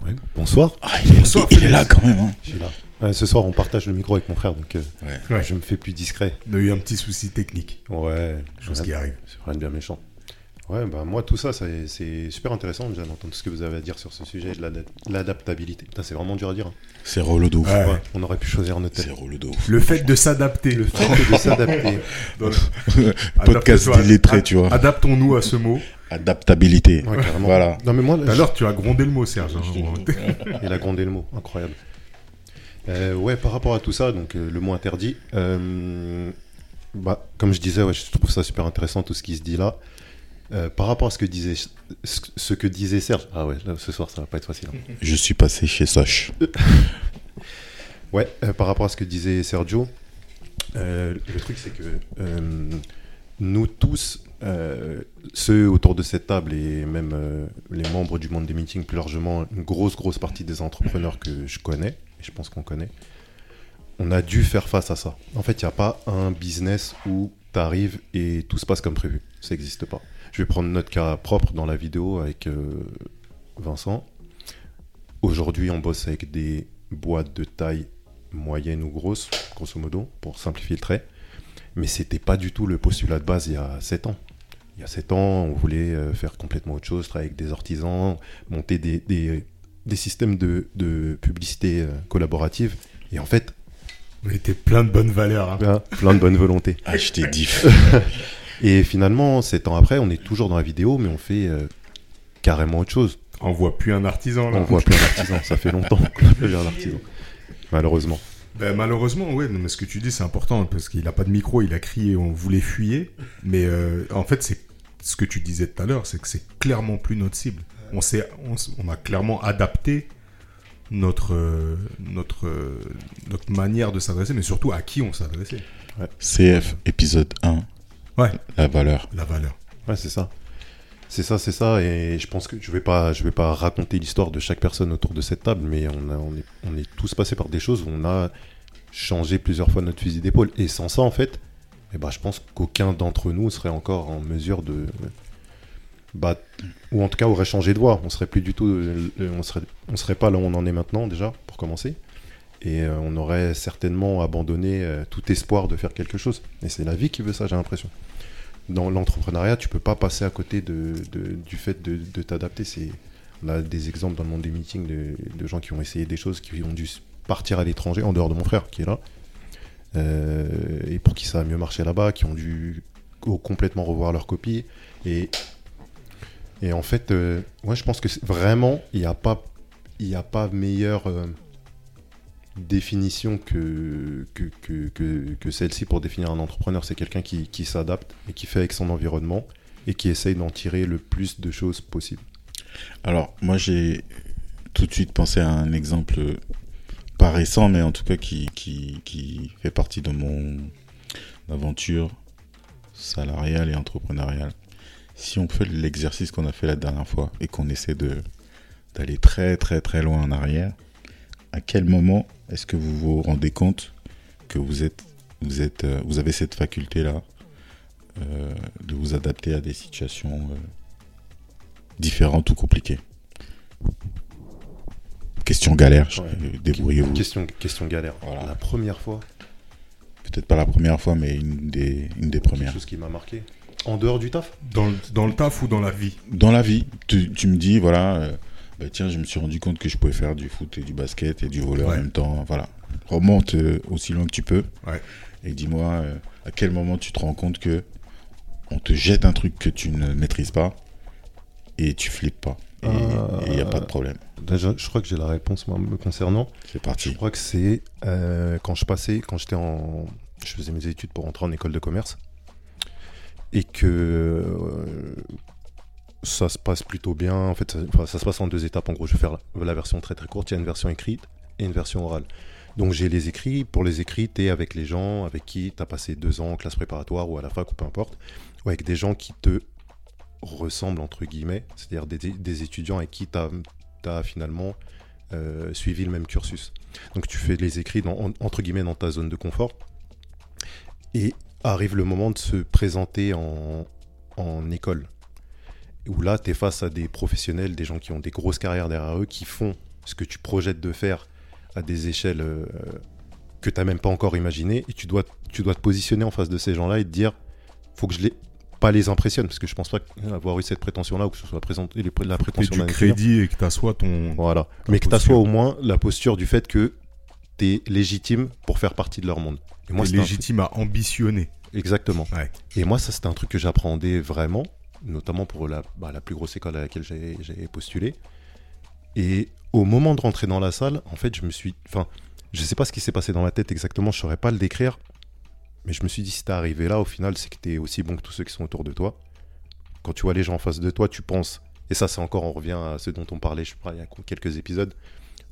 S4: Ouais. Bonsoir.
S2: Ah, il est,
S1: Bonsoir,
S2: il est là quand même. hein.
S4: Je suis là. Ouais, ce soir, on partage le micro avec mon frère, donc euh,
S2: Ouais.
S1: Ouais.
S4: je me fais plus discret.
S1: On a eu un petit souci technique.
S4: Ouais,
S1: Chose
S4: rien-
S1: qui arrive.
S4: c'est rien de bien méchant. Ouais, bah moi, tout ça, ça est- c'est super intéressant déjà d'entendre ce que vous avez à dire sur ce sujet de l'ada- l'adaptabilité. Putain, c'est vraiment dur à dire. hein.
S2: C'est relou de ouf.
S1: Ouais.
S4: Ouais, on aurait pu choisir notre
S2: C'est
S4: thème.
S2: relou de ouf.
S1: Le fait de s'adapter.
S4: Le fait de s'adapter.
S2: Podcast
S1: ad-
S2: tu vois.
S1: Adaptons-nous à ce mot.
S2: Adaptabilité.
S4: Ouais, carrément.
S2: Voilà.
S4: Non, mais moi,
S1: Tout l'heure, tu as grondé le mot, Serge. hein.
S4: Il a grondé le mot, incroyable. Euh, ouais, par rapport à tout ça, donc euh, le mot interdit, euh, bah, comme je disais, ouais, je trouve ça super intéressant tout ce qui se dit là. Euh, par rapport à ce que disait ce que disait Serge, ah ouais, là, ce soir ça va pas être facile. hein.
S2: Je suis passé chez Soch.
S4: Ouais, euh, par rapport à ce que disait Sergio, euh, le truc c'est que nous tous, ceux autour de cette table et même les membres du monde des meetings plus largement, une grosse grosse partie des entrepreneurs que je connais, et je pense qu'on connaît, on a dû faire face à ça. En fait, il n'y a pas un business où tu arrives et tout se passe comme prévu. Ça n'existe pas. Je vais prendre notre cas propre dans la vidéo avec euh, Vincent. Aujourd'hui, on bosse avec des boîtes de taille moyenne ou grosse, grosso modo, pour simplifier le trait. Mais c'était pas du tout le postulat de base il y a 7 ans. Il y a 7 ans, on voulait euh, faire complètement autre chose, travailler avec des artisans, monter des, des, des systèmes de, de publicité euh, collaborative. Et en fait,
S1: On était plein de bonnes valeurs. hein.
S4: plein de bonne volonté.
S2: Acheter diff.
S4: Et finalement, 7 ans après, on est toujours dans la vidéo, mais on fait euh, carrément autre chose.
S1: On voit plus un artisan là.
S4: On voit plus un artisan, ça fait longtemps qu'on a plus un artisan. Malheureusement.
S1: Ben, malheureusement, non, mais ce que tu dis, c'est important parce qu'il a pas de micro, il a crié, on voulait fuyer. Mais euh, en fait, c'est ce que tu disais tout à l'heure, c'est que c'est clairement plus notre cible. On, s'est, on, on a clairement adapté notre, euh, notre, euh, notre manière de s'adresser, mais surtout à qui on s'adressait.
S2: CF épisode 1.
S1: Ouais.
S2: La valeur.
S1: La valeur.
S4: Ouais, c'est ça. C'est ça, c'est ça. Et je pense que je vais pas, je vais pas raconter l'histoire de chaque personne autour de cette table, mais on, a, on, est, on est tous passés par des choses où on a changé plusieurs fois notre fusil d'épaule. Et sans ça, en fait, eh ben, je pense qu'aucun d'entre nous serait encore en mesure de. Bah, ou en tout cas aurait changé de voie. On serait plus du tout. euh, On serait, on serait pas là où on en est maintenant, déjà, pour commencer. Et euh, on aurait certainement abandonné euh, tout espoir de faire quelque chose. Et c'est la vie qui veut ça, j'ai l'impression dans l'entrepreneuriat, tu peux pas passer à côté de, du fait de, t'adapter. C'est, on a des exemples dans le monde des meetings de, gens qui ont essayé des choses, qui ont dû partir à l'étranger, en dehors de mon frère qui est là, euh, et pour qui ça a mieux marché là-bas, qui ont dû co- complètement revoir leur copie. Et, et en fait, ouais, je pense que vraiment, il n'y a pas, a pas meilleure euh, définition que, que, que, celle-ci pour définir un entrepreneur. C'est quelqu'un qui, qui s'adapte et qui fait avec son environnement et qui essaye d'en tirer le plus de choses possible.
S2: Alors, moi, j'ai tout de suite pensé à un exemple euh, pas récent, mais en tout cas qui, qui, qui fait partie de mon aventure salariale et entrepreneuriale. Si on fait l'exercice qu'on a fait la dernière fois et qu'on essaie d'aller très très très loin en arrière, à quel moment est-ce que vous vous rendez compte que vous êtes vous, êtes, euh, vous avez cette faculté-là euh, de vous adapter à des situations euh, différentes ou compliquées? Question galère, je-
S4: Ouais.
S2: débrouillez-vous.
S4: Question, question galère.
S2: Voilà.
S4: La première fois,
S2: Peut-être pas la première fois, mais une des, une des
S4: quelque
S2: premières.
S4: chose qui m'a marqué. En dehors du taf?
S1: Dans, le- dans le taf ou dans la vie?
S2: Dans la vie, tu, tu me dis, voilà, euh, bah, tiens, je me suis rendu compte que je pouvais faire du foot et du basket et du volley en
S1: Ouais.
S2: même temps. Voilà. Remonte euh, aussi loin que tu peux.
S1: Ouais.
S2: Et dis-moi, euh, à quel moment tu te rends compte que on te jette un truc que tu ne maîtrises pas et tu flippes pas. Et il n'y a pas de problème?
S4: Déjà, je crois que j'ai la réponse moi, me concernant.
S2: C'est
S4: Je
S2: parti.
S4: crois que c'est euh, quand je passais, quand j'étais en. Je faisais mes études pour entrer en école de commerce. Et que euh, ça se passe plutôt bien. En fait, ça, se passe en deux étapes. En gros, je vais faire la, version très très courte. Il y a une version écrite et une version orale. Donc j'ai les écrits. Pour les écrits, tu es avec les gens avec qui tu as passé deux ans en classe préparatoire ou à la fac ou peu importe. Ou avec des gens qui te ressemblent, entre guillemets. C'est-à-dire des, étudiants avec qui tu as, finalement euh, suivi le même cursus. Donc tu fais les écrits dans- en- entre guillemets dans ta zone de confort. Et arrive le moment de se présenter en, en école. Où là, tu es face à des professionnels, des gens qui ont des grosses carrières derrière eux, qui font ce que tu projettes de faire à des échelles euh, que tu n'as même pas encore imaginées. Et tu dois, tu dois te positionner en face de ces gens-là et te dire, faut que je les pas les impressionne, parce que je pense pas avoir eu cette prétention-là ou que ce soit présenté, les- la prétention
S1: du crédit et que t'assois ton.
S4: Voilà. Mais que tu
S1: posture.
S4: sois au moins la posture du fait que tu es légitime pour faire partie de leur monde. Et moi, un
S1: légitime à ambitionner.
S4: Exactement.
S1: Ouais.
S4: Et moi, ça, c'était un truc que j'appréhendais vraiment, notamment pour la, bah, la plus grosse école à laquelle j'ai j'ai postulé. Et au moment de rentrer dans la salle, en fait, je me suis. Enfin, je sais pas ce qui s'est passé dans ma tête exactement, je saurais pas le décrire. Mais je me suis dit, si t'es arrivé là, au final, c'est que t'es aussi bon que tous ceux qui sont autour de toi. Quand tu vois les gens en face de toi, tu penses. Et ça, c'est encore, on revient à ce dont on parlait, je crois, il y a quelques épisodes,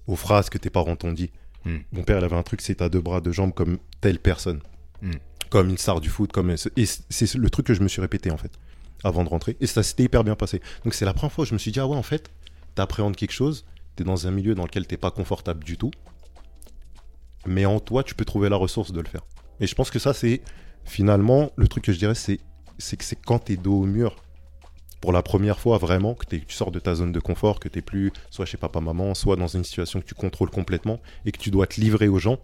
S4: aux phrases que tes parents t'ont dit.
S1: Hmm.
S4: Mon père, il avait un truc, c'est t'as deux bras, deux jambes comme telle personne.
S1: Hmm.
S4: Comme une star du foot. Comme... Et c'est le truc que je me suis répété, en fait, avant de rentrer. Et ça s'était hyper bien passé. Donc c'est la première fois où je me suis dit, ah ouais, en fait, t'appréhendes quelque chose, t'es dans un milieu dans lequel t'es pas confortable du tout. Mais en toi, tu peux trouver la ressource de le faire. Et je pense que ça, c'est finalement, le truc que je dirais, c'est que c'est quand t'es dos au mur, pour la première fois vraiment, que tu sors de ta zone de confort, que t'es plus soit chez papa-maman, soit dans une situation que tu contrôles complètement et que tu dois te livrer aux gens,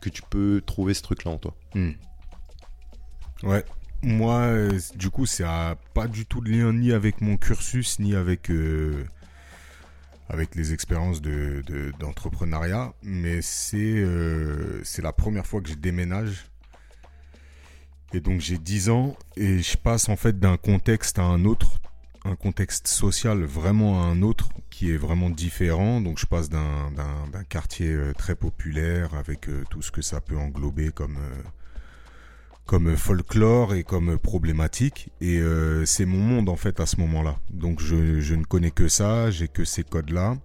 S4: que tu peux trouver ce truc-là en toi.
S1: Hmm. Ouais. Moi, euh, du coup, ça a pas du tout de lien ni avec mon cursus, ni avec, euh, avec les expériences de, de- d'entrepreneuriat. Mais c'est, euh, c'est la première fois que je déménage. Et donc, j'ai 10 ans et je passe en fait d'un contexte à un autre. Un contexte social vraiment à un autre qui est vraiment différent. Donc, je passe d'un, quartier très populaire avec tout ce que ça peut englober comme. Comme folklore et comme problématique. Et euh, c'est mon monde en fait à ce moment-là. Donc je, ne connais que ça, j'ai que ces codes-là.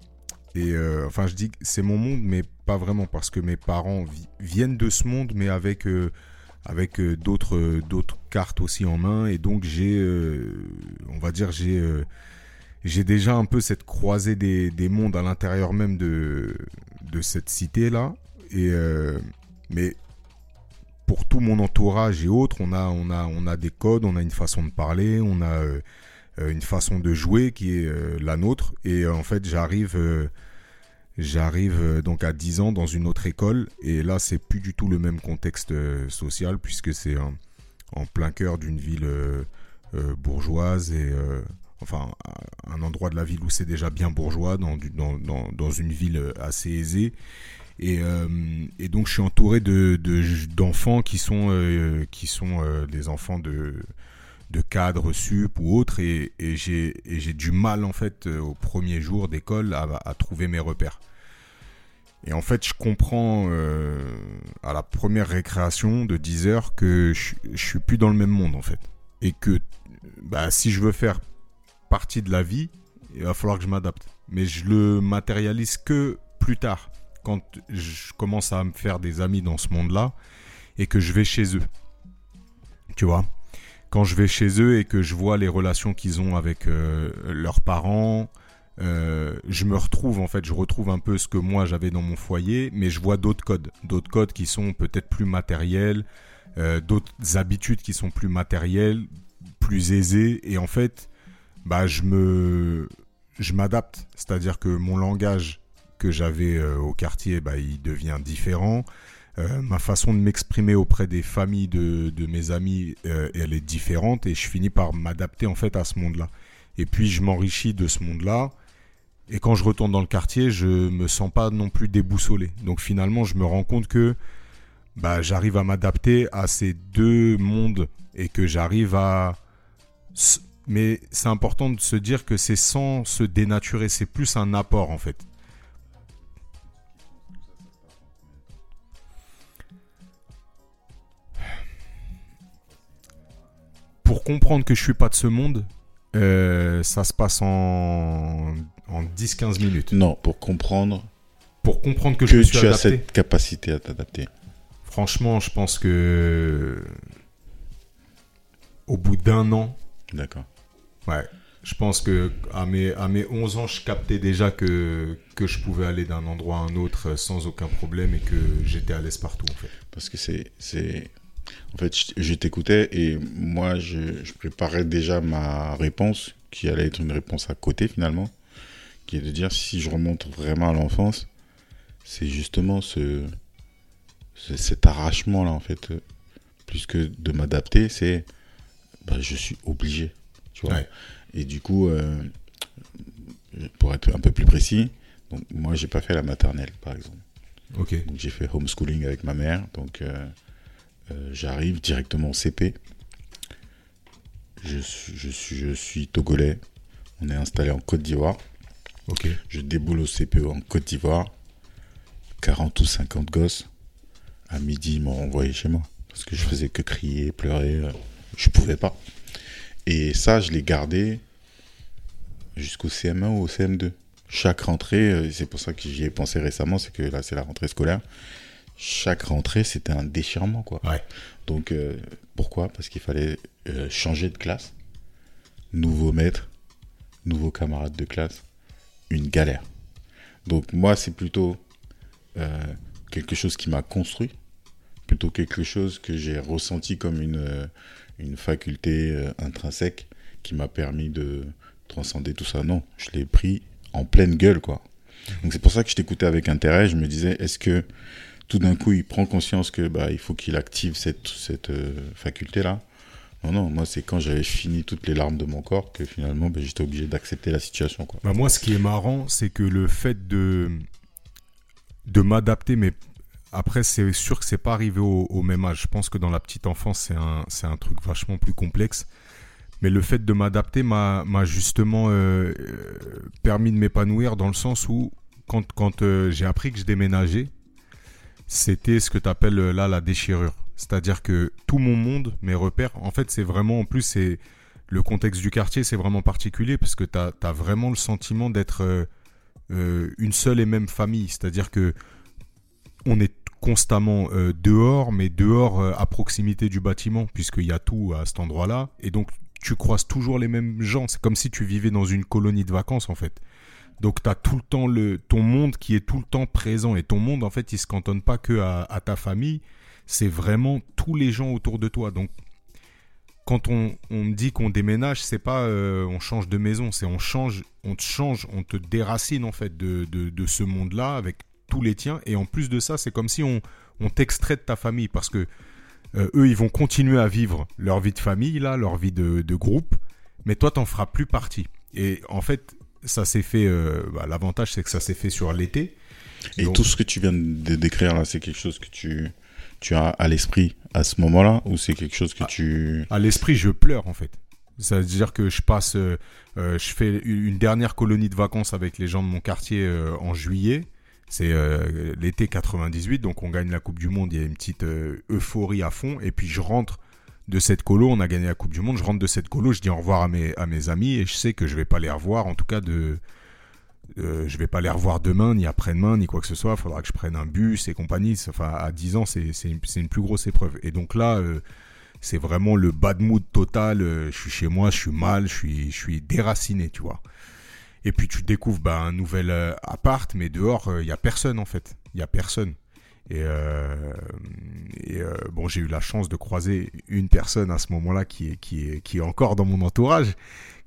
S1: Et euh, enfin, je dis que c'est mon monde, mais pas vraiment parce que mes parents vi- viennent de ce monde, mais avec euh, avec d'autres d'autres cartes aussi en main. Et donc j'ai, on va dire, j'ai j'ai déjà un peu cette croisée des, des mondes à l'intérieur même de de cette cité là. Et mais pour tout mon entourage et autres, on a, on a, on a des codes, on a une façon de parler, on a euh, euh, une façon de jouer qui est euh, la nôtre. Et en fait, j'arrive, j'arrive donc à 10 ans dans une autre école. Et là, c'est plus du tout le même contexte social puisque c'est en, plein cœur d'une ville bourgeoise et enfin un endroit de la ville où c'est déjà bien bourgeois, dans, dans, dans, une ville assez aisée. Et, euh, et donc je suis entouré de de- d'enfants qui sont euh, qui sont euh, des enfants de de cadres sup ou autres et, et j'ai du mal en fait au premier jour d'école à, trouver mes repères. Et en fait, je comprends à la première récréation de 10 heures que je, je suis plus dans le même monde en fait. Et que bah, si je veux faire partie de la vie, il va falloir que je m'adapte. Mais je le matérialise que plus tard, quand je commence à me faire des amis dans ce monde-là et que je vais chez eux. Tu vois? Quand je vais chez eux et que je vois les relations qu'ils ont avec euh, leurs parents, euh, je me retrouve en fait, je retrouve un peu ce que moi j'avais dans mon foyer, mais je vois d'autres codes, d'autres codes qui sont peut-être plus matériels, euh, d'autres habitudes qui sont plus matérielles, plus aisées. Et en fait, bah, je me, je m'adapte. C'est-à-dire que mon langage que j'avais euh, au quartier, bah, il devient différent. Euh, ma façon de m'exprimer auprès des familles de, mes amis, euh, elle est différente et je finis par m'adapter en fait à ce monde-là. Et puis je m'enrichis de ce monde-là. Et quand je retourne dans le quartier, je me sens pas non plus déboussolé. Donc finalement, je me rends compte que bah, j'arrive à m'adapter à ces deux mondes et que j'arrive à. Mais c'est important de se dire que c'est sans se dénaturer, c'est plus un apport en fait. Pour comprendre que je suis pas de ce monde, euh, ça se passe en, en 10-15 minutes.
S2: Non, pour comprendre
S1: Pour comprendre que,
S2: que
S1: je me suis
S2: tu as cette capacité à t'adapter.
S1: Franchement, je pense que au bout d'un an,
S2: D'accord.
S1: ouais, je pense que à mes, à mes 11 ans, je captais déjà que, que je pouvais aller d'un endroit à un autre sans aucun problème et que j'étais à l'aise partout en fait.
S2: Parce que c'est. En fait, je, t'écoutais et moi, je, je préparais déjà ma réponse, qui allait être une réponse à côté finalement, qui est de dire si je remonte vraiment à l'enfance, c'est justement ce, ce- cet arrachement-là, en fait. Plus que de m'adapter, c'est. bah, je suis obligé. Tu vois
S1: Ouais.
S2: Et du coup, euh, pour être un peu plus précis, donc moi, j'ai pas fait la maternelle, par exemple.
S1: Ok,
S2: Donc j'ai fait homeschooling avec ma mère. Donc euh, j'arrive directement au CP. Je suis, je, suis, je suis togolais. On est installé en Côte d'Ivoire. Je déboule au CPE en Côte d'Ivoire. 40 ou 50 gosses. À midi, ils m'ont renvoyé chez moi. Parce que je faisais que crier, pleurer. euh, Je pouvais pas. Et ça, je l'ai gardé jusqu'au CM1 ou au CM2. Chaque rentrée, euh, c'est pour ça que j'y ai pensé récemment, c'est que là, c'est la rentrée scolaire. Chaque rentrée, c'était un déchirement, quoi.
S1: ouais,
S2: Donc, euh, pourquoi? Parce qu'il fallait euh, changer de classe. Nouveau maître, nouveaux camarades de classe. Une galère. Donc, moi, c'est plutôt euh, quelque chose qui m'a construit, plutôt quelque chose que j'ai ressenti comme une, une faculté intrinsèque qui m'a permis de transcender tout ça. Non, je l'ai pris en pleine gueule, quoi. Donc, c'est pour ça que je t'écoutais avec intérêt. Je me disais, est-ce que tout d'un coup, il prend conscience que bah, il faut qu'il active cette, cette euh, faculté-là. Non, non, moi, c'est quand j'avais fini toutes les larmes de mon corps que finalement, bah, j'étais obligé d'accepter la situation. Quoi.
S1: Bah moi, ce qui est marrant, c'est que le fait de, de m'adapter, mais après, c'est sûr que c'est pas arrivé au, même âge. Je pense que dans la petite enfance, c'est un, c'est un truc vachement plus complexe. Mais le fait de m'adapter m'a, m'a justement euh, euh, permis de m'épanouir dans le sens où, quand, quand j'ai appris que je déménageais, c'était ce que tu appelles là la déchirure. C'est-à-dire que tout mon monde, mes repères, en fait, c'est vraiment, en plus, c'est le contexte du quartier, c'est vraiment particulier parce que tu as, vraiment le sentiment d'être euh, euh, une seule et même famille. C'est-à-dire que on est constamment euh, dehors, mais dehors euh, à proximité du bâtiment, puisqu'il y a tout à cet endroit-là. Et donc, tu croises toujours les mêmes gens. C'est comme si tu vivais dans une colonie de vacances, en fait. Donc, tu as tout le temps le, ton monde qui est tout le temps présent. Et ton monde, en fait, il se cantonne pas que à, ta famille. C'est vraiment tous les gens autour de toi. Donc, quand on, on me dit qu'on déménage, c'est pas euh, on change de maison, c'est on change, on te change, on te déracine en fait de, de, de ce monde-là avec tous les tiens. Et en plus de ça, c'est comme si on, on t'extrait de ta famille parce que euh, eux, ils vont continuer à vivre leur vie de famille, là, leur vie de, de groupe, mais toi, t'en feras plus partie. Et en fait, ça s'est fait. euh, bah, L'avantage, c'est que ça s'est fait sur l'été.
S2: Et
S1: Donc-
S2: tout ce que tu viens de décrire là, c'est quelque chose que tu, tu as à l'esprit à ce moment-là ou c'est quelque chose que
S1: Ah.
S2: tu.
S1: à l'esprit, je pleure en fait. Ça veut dire que je passe, euh, euh, je fais une dernière colonie de vacances avec les gens de mon quartier euh, en juillet. C'est l'été 98, donc on gagne la Coupe du Monde. Il y a une petite euphorie à fond. Et puis je rentre de cette colo, on a gagné la Coupe du Monde. Je rentre de cette colo, je dis au revoir à mes, amis et je sais que je vais pas les revoir. En tout cas, de, euh, je vais pas les revoir demain, ni après-demain, ni quoi que ce soit. Il faudra que je prenne un bus et compagnie. Enfin, à 10 ans, c'est une, une plus grosse épreuve. Et donc là, euh, c'est vraiment le bad mood total. euh, je suis chez moi, je suis mal, je suis, je suis déraciné, tu vois. Et puis tu découvres bah, un nouvel euh, appart, mais dehors, il y a personne en fait. Il y a personne. Et, euh, euh, bon, j'ai eu la chance de croiser une personne à ce moment-là qui est encore dans mon entourage,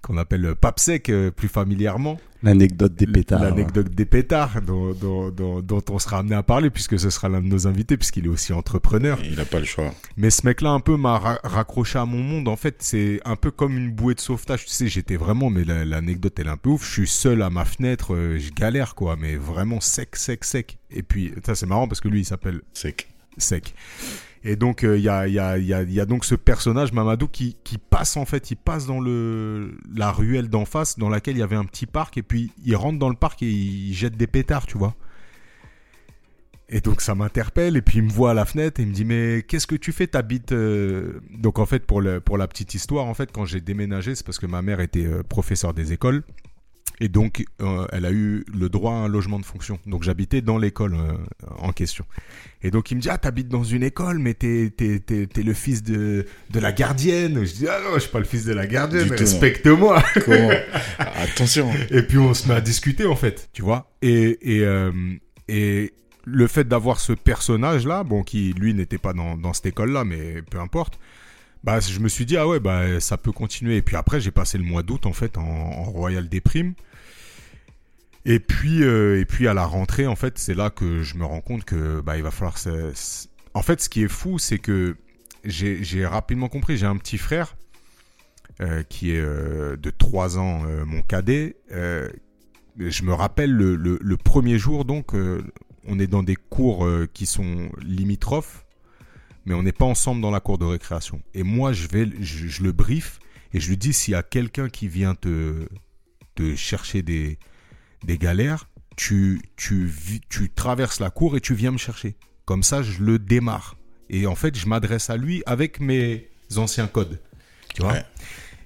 S1: qu'on appelle Papsec euh, plus familièrement.
S3: L'anecdote des pétards.
S1: L'anecdote des pétards dont, dont, dont, dont on sera amené à parler puisque ce sera l'un de nos invités puisqu'il est aussi entrepreneur.
S2: Il n'a pas le choix.
S1: Mais ce mec-là un peu m'a ra- raccroché à mon monde. En fait, c'est un peu comme une bouée de sauvetage. Tu sais, j'étais vraiment, mais la- l'anecdote elle est un peu ouf. Je suis seul à ma fenêtre, euh, je galère quoi, mais vraiment sec, sec, sec. Et puis ça c'est marrant parce que lui il s'appelle
S2: Sec.
S1: sec. Et donc il y, a, y, a, donc ce personnage Mamadou qui, passe en fait, il passe dans la ruelle d'en face dans laquelle il y avait un petit parc et puis il rentre dans le parc et il jette des pétards, tu vois. Et donc ça m'interpelle et puis il me voit à la fenêtre et il me dit mais qu'est-ce que tu fais? T'habites euh... donc en fait pour la petite histoire en fait quand j'ai déménagé c'est parce que ma mère était euh, professeure des écoles et donc euh, elle a eu le droit à un logement de fonction. Donc j'habitais dans l'école euh, en question. Et donc il me dit ah t'habites dans une école mais t'es t'es t'es t'es le fils de de la gardienne. Je dis ah non je suis pas le fils de la gardienne respecte-moi.
S2: Attention.
S1: et puis on se met à discuter en fait, tu vois. Et, et, euh, et le fait d'avoir ce personnage-là, bon, qui lui n'était pas dans, dans cette école-là, mais peu importe, bah, je me suis dit, ah ouais, bah, ça peut continuer. Et puis après, j'ai passé le mois d'août en fait en, Royal des Primes. Et puis, euh, et puis à la rentrée, en fait, c'est là que je me rends compte que bah, il va falloir. En fait, ce qui est fou, c'est que j'ai rapidement compris. J'ai un petit frère euh, qui est euh, de 3 ans, mon cadet. Je me rappelle le, premier jour, donc, on est dans des cours qui sont limitrophes, mais on n'est pas ensemble dans la cour de récréation. Et moi, je vais, je, je le brief et je lui dis s'il y a quelqu'un qui vient te, te chercher des, des galères, tu, tu, tu traverses la cour et tu viens me chercher. Comme ça, je le démarre. Et en fait, je m'adresse à lui avec mes anciens codes. Tu vois?
S2: Ouais.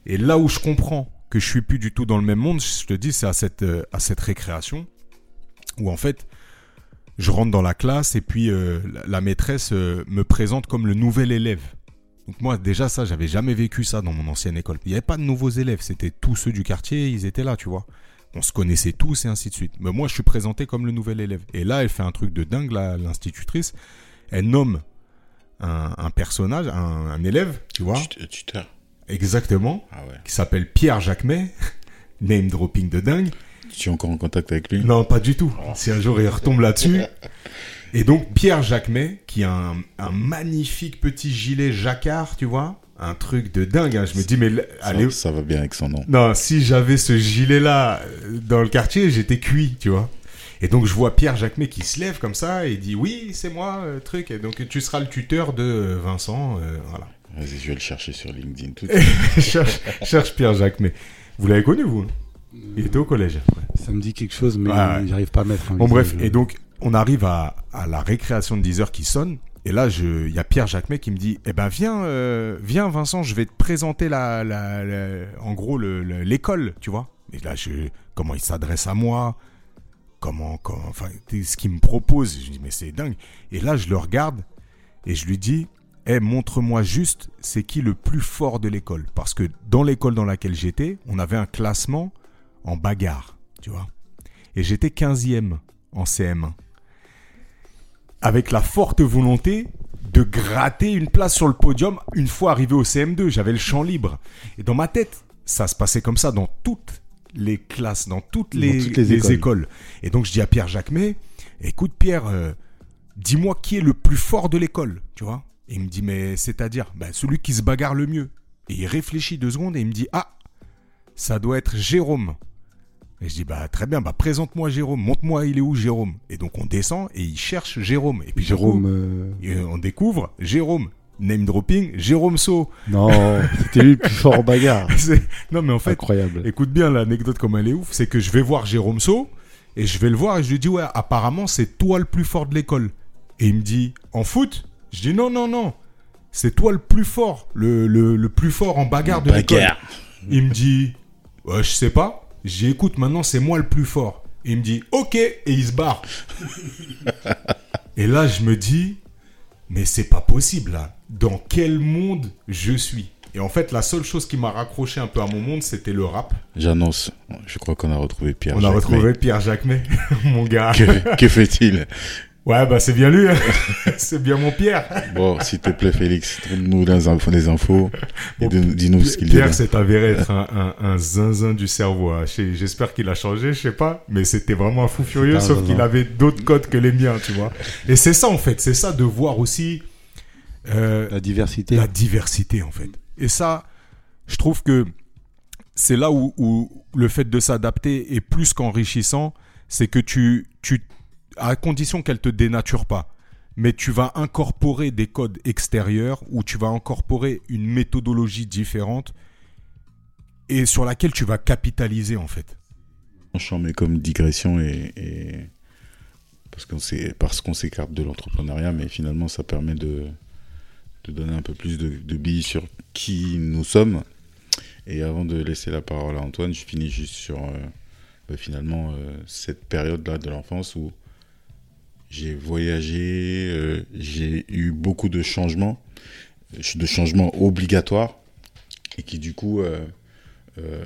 S1: Et là où je comprends que je suis plus du tout dans le même monde, je te dis, c'est à cette, euh, à cette récréation où en fait, je rentre dans la classe et puis euh, la, maîtresse euh, me présente comme le nouvel élève. Donc moi, déjà ça, j'avais jamais vécu ça dans mon ancienne école. Il n'y avait pas de nouveaux élèves, c'était tous ceux du quartier, ils étaient là, tu vois. On se connaissait tous et ainsi de suite. Mais moi, je suis présenté comme le nouvel élève. Et là, elle fait un truc de dingue, l'institutrice. Elle nomme un, un personnage, un, un élève, tu vois,
S2: Tut- Tuteur.
S1: exactement,
S2: Ah ouais.
S1: qui s'appelle Pierre Jacquemet. Name dropping de dingue.
S2: Tu es encore en contact avec lui?
S1: Non, pas du tout. Si un jour il retombe là-dessus. Et donc Pierre Jacquemet, qui a un, un magnifique petit gilet jacquard, tu vois, un truc de dingue. hein. Je me dis, mais
S2: ça,
S1: allez,
S2: ça va bien avec son nom.
S1: non, si j'avais ce gilet-là euh, dans le quartier, j'étais cuit, tu vois. Et donc je vois Pierre Jacquemet qui se lève comme ça et dit, oui, c'est moi, euh, truc. Et donc tu seras le tuteur de euh, Vincent, euh, voilà.
S2: Vas-y, je vais le chercher sur LinkedIn tout de suite.
S1: cherche, cherche Pierre Jacquemet. Vous l'avez connu, vous? Il était au collège. ouais.
S3: Ça me dit quelque chose, mais
S1: Ouais,
S3: j'arrive pas à mettre un
S1: Bon bref, et donc on arrive à, à la récréation de 10 heures qui sonne. Et là, il y a Pierre Jacquemet qui me dit, eh ben viens, euh, viens Vincent, je vais te présenter la, la- la- en gros le- le- l'école, tu vois. Et là, je, comment il s'adresse à moi, comment, comment, enfin, ce qu'il me propose. Je dis mais c'est dingue. Et là, je le regarde et je lui dis, eh montre-moi juste, c'est qui le plus fort de l'école, parce que dans l'école dans laquelle j'étais, on avait un classement en bagarre, tu vois. Et j'étais 15e en CM1. Avec la forte volonté de gratter une place sur le podium une fois arrivé au CM2. J'avais le champ libre. Et dans ma tête, ça se passait comme ça dans toutes les classes, dans toutes
S3: Dans
S1: les,
S3: toutes les
S1: les
S3: écoles.
S1: écoles. Et donc je dis à Pierre Jacquemet, écoute Pierre, euh, dis-moi qui est le plus fort de l'école, tu vois. Et il me dit, mais c'est-à-dire, ben, celui qui se bagarre le mieux. Et il réfléchit deux secondes et il me dit, ah, ça doit être Jérôme. Et je dis, bah très bien, bah présente-moi Jérôme, montre-moi il est où Jérôme. Et donc on descend et il cherche Jérôme. Et puis
S3: Jérôme.
S1: Jérôme,
S3: euh,
S1: et on découvre Jérôme. Name dropping, Jérôme So.
S3: Non, c'était lui le plus fort en bagarre.
S1: Non mais en fait,
S3: Incroyable.
S1: écoute bien l'anecdote comme elle est ouf, c'est que je vais voir Jérôme So et je vais le voir et je lui dis ouais apparemment c'est toi le plus fort de l'école. Et il me dit en foot? Je dis non non non, c'est toi le plus fort, le, le, le plus fort en bagarre de l'école. Il me dit, ouais, je sais pas. J'ai écoute, maintenant c'est moi le plus fort. Et il me dit, ok, et il se barre. et là, je me dis, mais c'est pas possible là. Dans quel monde je suis? Et en fait, la seule chose qui m'a raccroché un peu à mon monde, c'était le rap.
S2: J'annonce, je crois qu'on a retrouvé Pierre.
S1: On a retrouvé Pierre Jacquemet, mon gars.
S2: Que, que fait-il?
S1: Ouais, bah c'est bien lui. hein. c'est bien mon Pierre.
S2: Bon, s'il te plaît, Félix, donne-nous les infos, et dis-nous ce qu'il dit.
S1: Pierre s'est avéré être un, un, un zinzin du cerveau. hein. J'espère qu'il a changé, je sais pas. Mais c'était vraiment un fou furieux, sauf qu'il avait d'autres codes que les miens, tu vois. Et c'est ça, en fait. C'est ça de voir aussi euh,
S3: La diversité.
S1: la diversité, en fait. Et ça, je trouve que c'est là où, où le fait de s'adapter est plus qu'enrichissant. C'est que tu, tu, à condition qu'elle te dénature pas, mais tu vas incorporer des codes extérieurs ou tu vas incorporer une méthodologie différente et sur laquelle tu vas capitaliser, en fait.
S2: J'en mets comme digression et, parce qu'on s'écarte de l'entrepreneuriat, mais finalement ça permet de, donner un peu plus de, de billes sur qui nous sommes. Et avant de laisser la parole à Antoine, je finis juste sur euh, bah, finalement euh, cette période-là de l'enfance où j'ai voyagé, euh, j'ai eu beaucoup de changements, de changements obligatoires, et qui du coup euh, euh,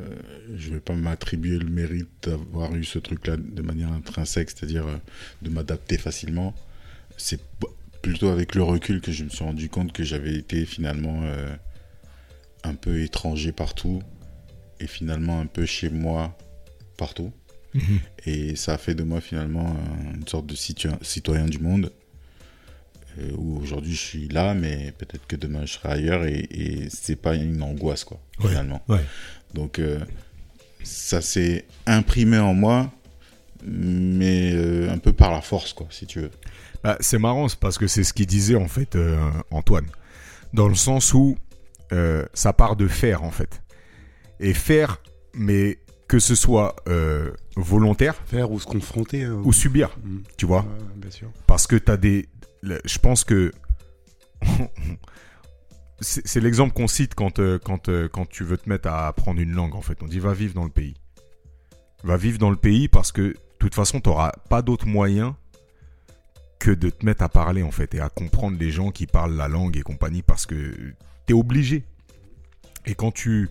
S2: je vais pas m'attribuer le mérite d'avoir eu ce truc-là de manière intrinsèque, c'est-à-dire euh, de m'adapter facilement. C'est plutôt avec le recul que je me suis rendu compte que j'avais été finalement euh, un peu étranger partout et finalement un peu chez moi partout. Et ça a fait de moi finalement un- une sorte de citoyen du monde. euh, où aujourd'hui je suis là, mais peut-être que demain je serai ailleurs et, et c'est pas une angoisse quoi,
S1: Ouais.
S2: finalement.
S1: Ouais.
S2: Donc euh, ça s'est imprimé en moi, mais euh, un peu par la force quoi, si tu veux.
S1: Bah, c'est marrant, parce que c'est ce qu'il disait en fait Antoine. Dans le sens où ça part de faire en fait. Et faire, mais que ce soit euh, volontaire
S3: Faire ou se confronter. hein.
S1: ou subir,
S3: Mm.
S1: tu vois.
S3: Ouais, bien sûr.
S1: Parce que tu as des. Je pense que. c'est c'est l'exemple qu'on cite quand, euh, quand, euh, quand tu veux te mettre à apprendre une langue, en fait. On dit va vivre dans le pays. Va vivre dans le pays parce que, de toute façon, tu n'auras pas d'autre moyen que de te mettre à parler, en fait, et à comprendre les gens qui parlent la langue et compagnie parce que tu es obligé. Et quand tu.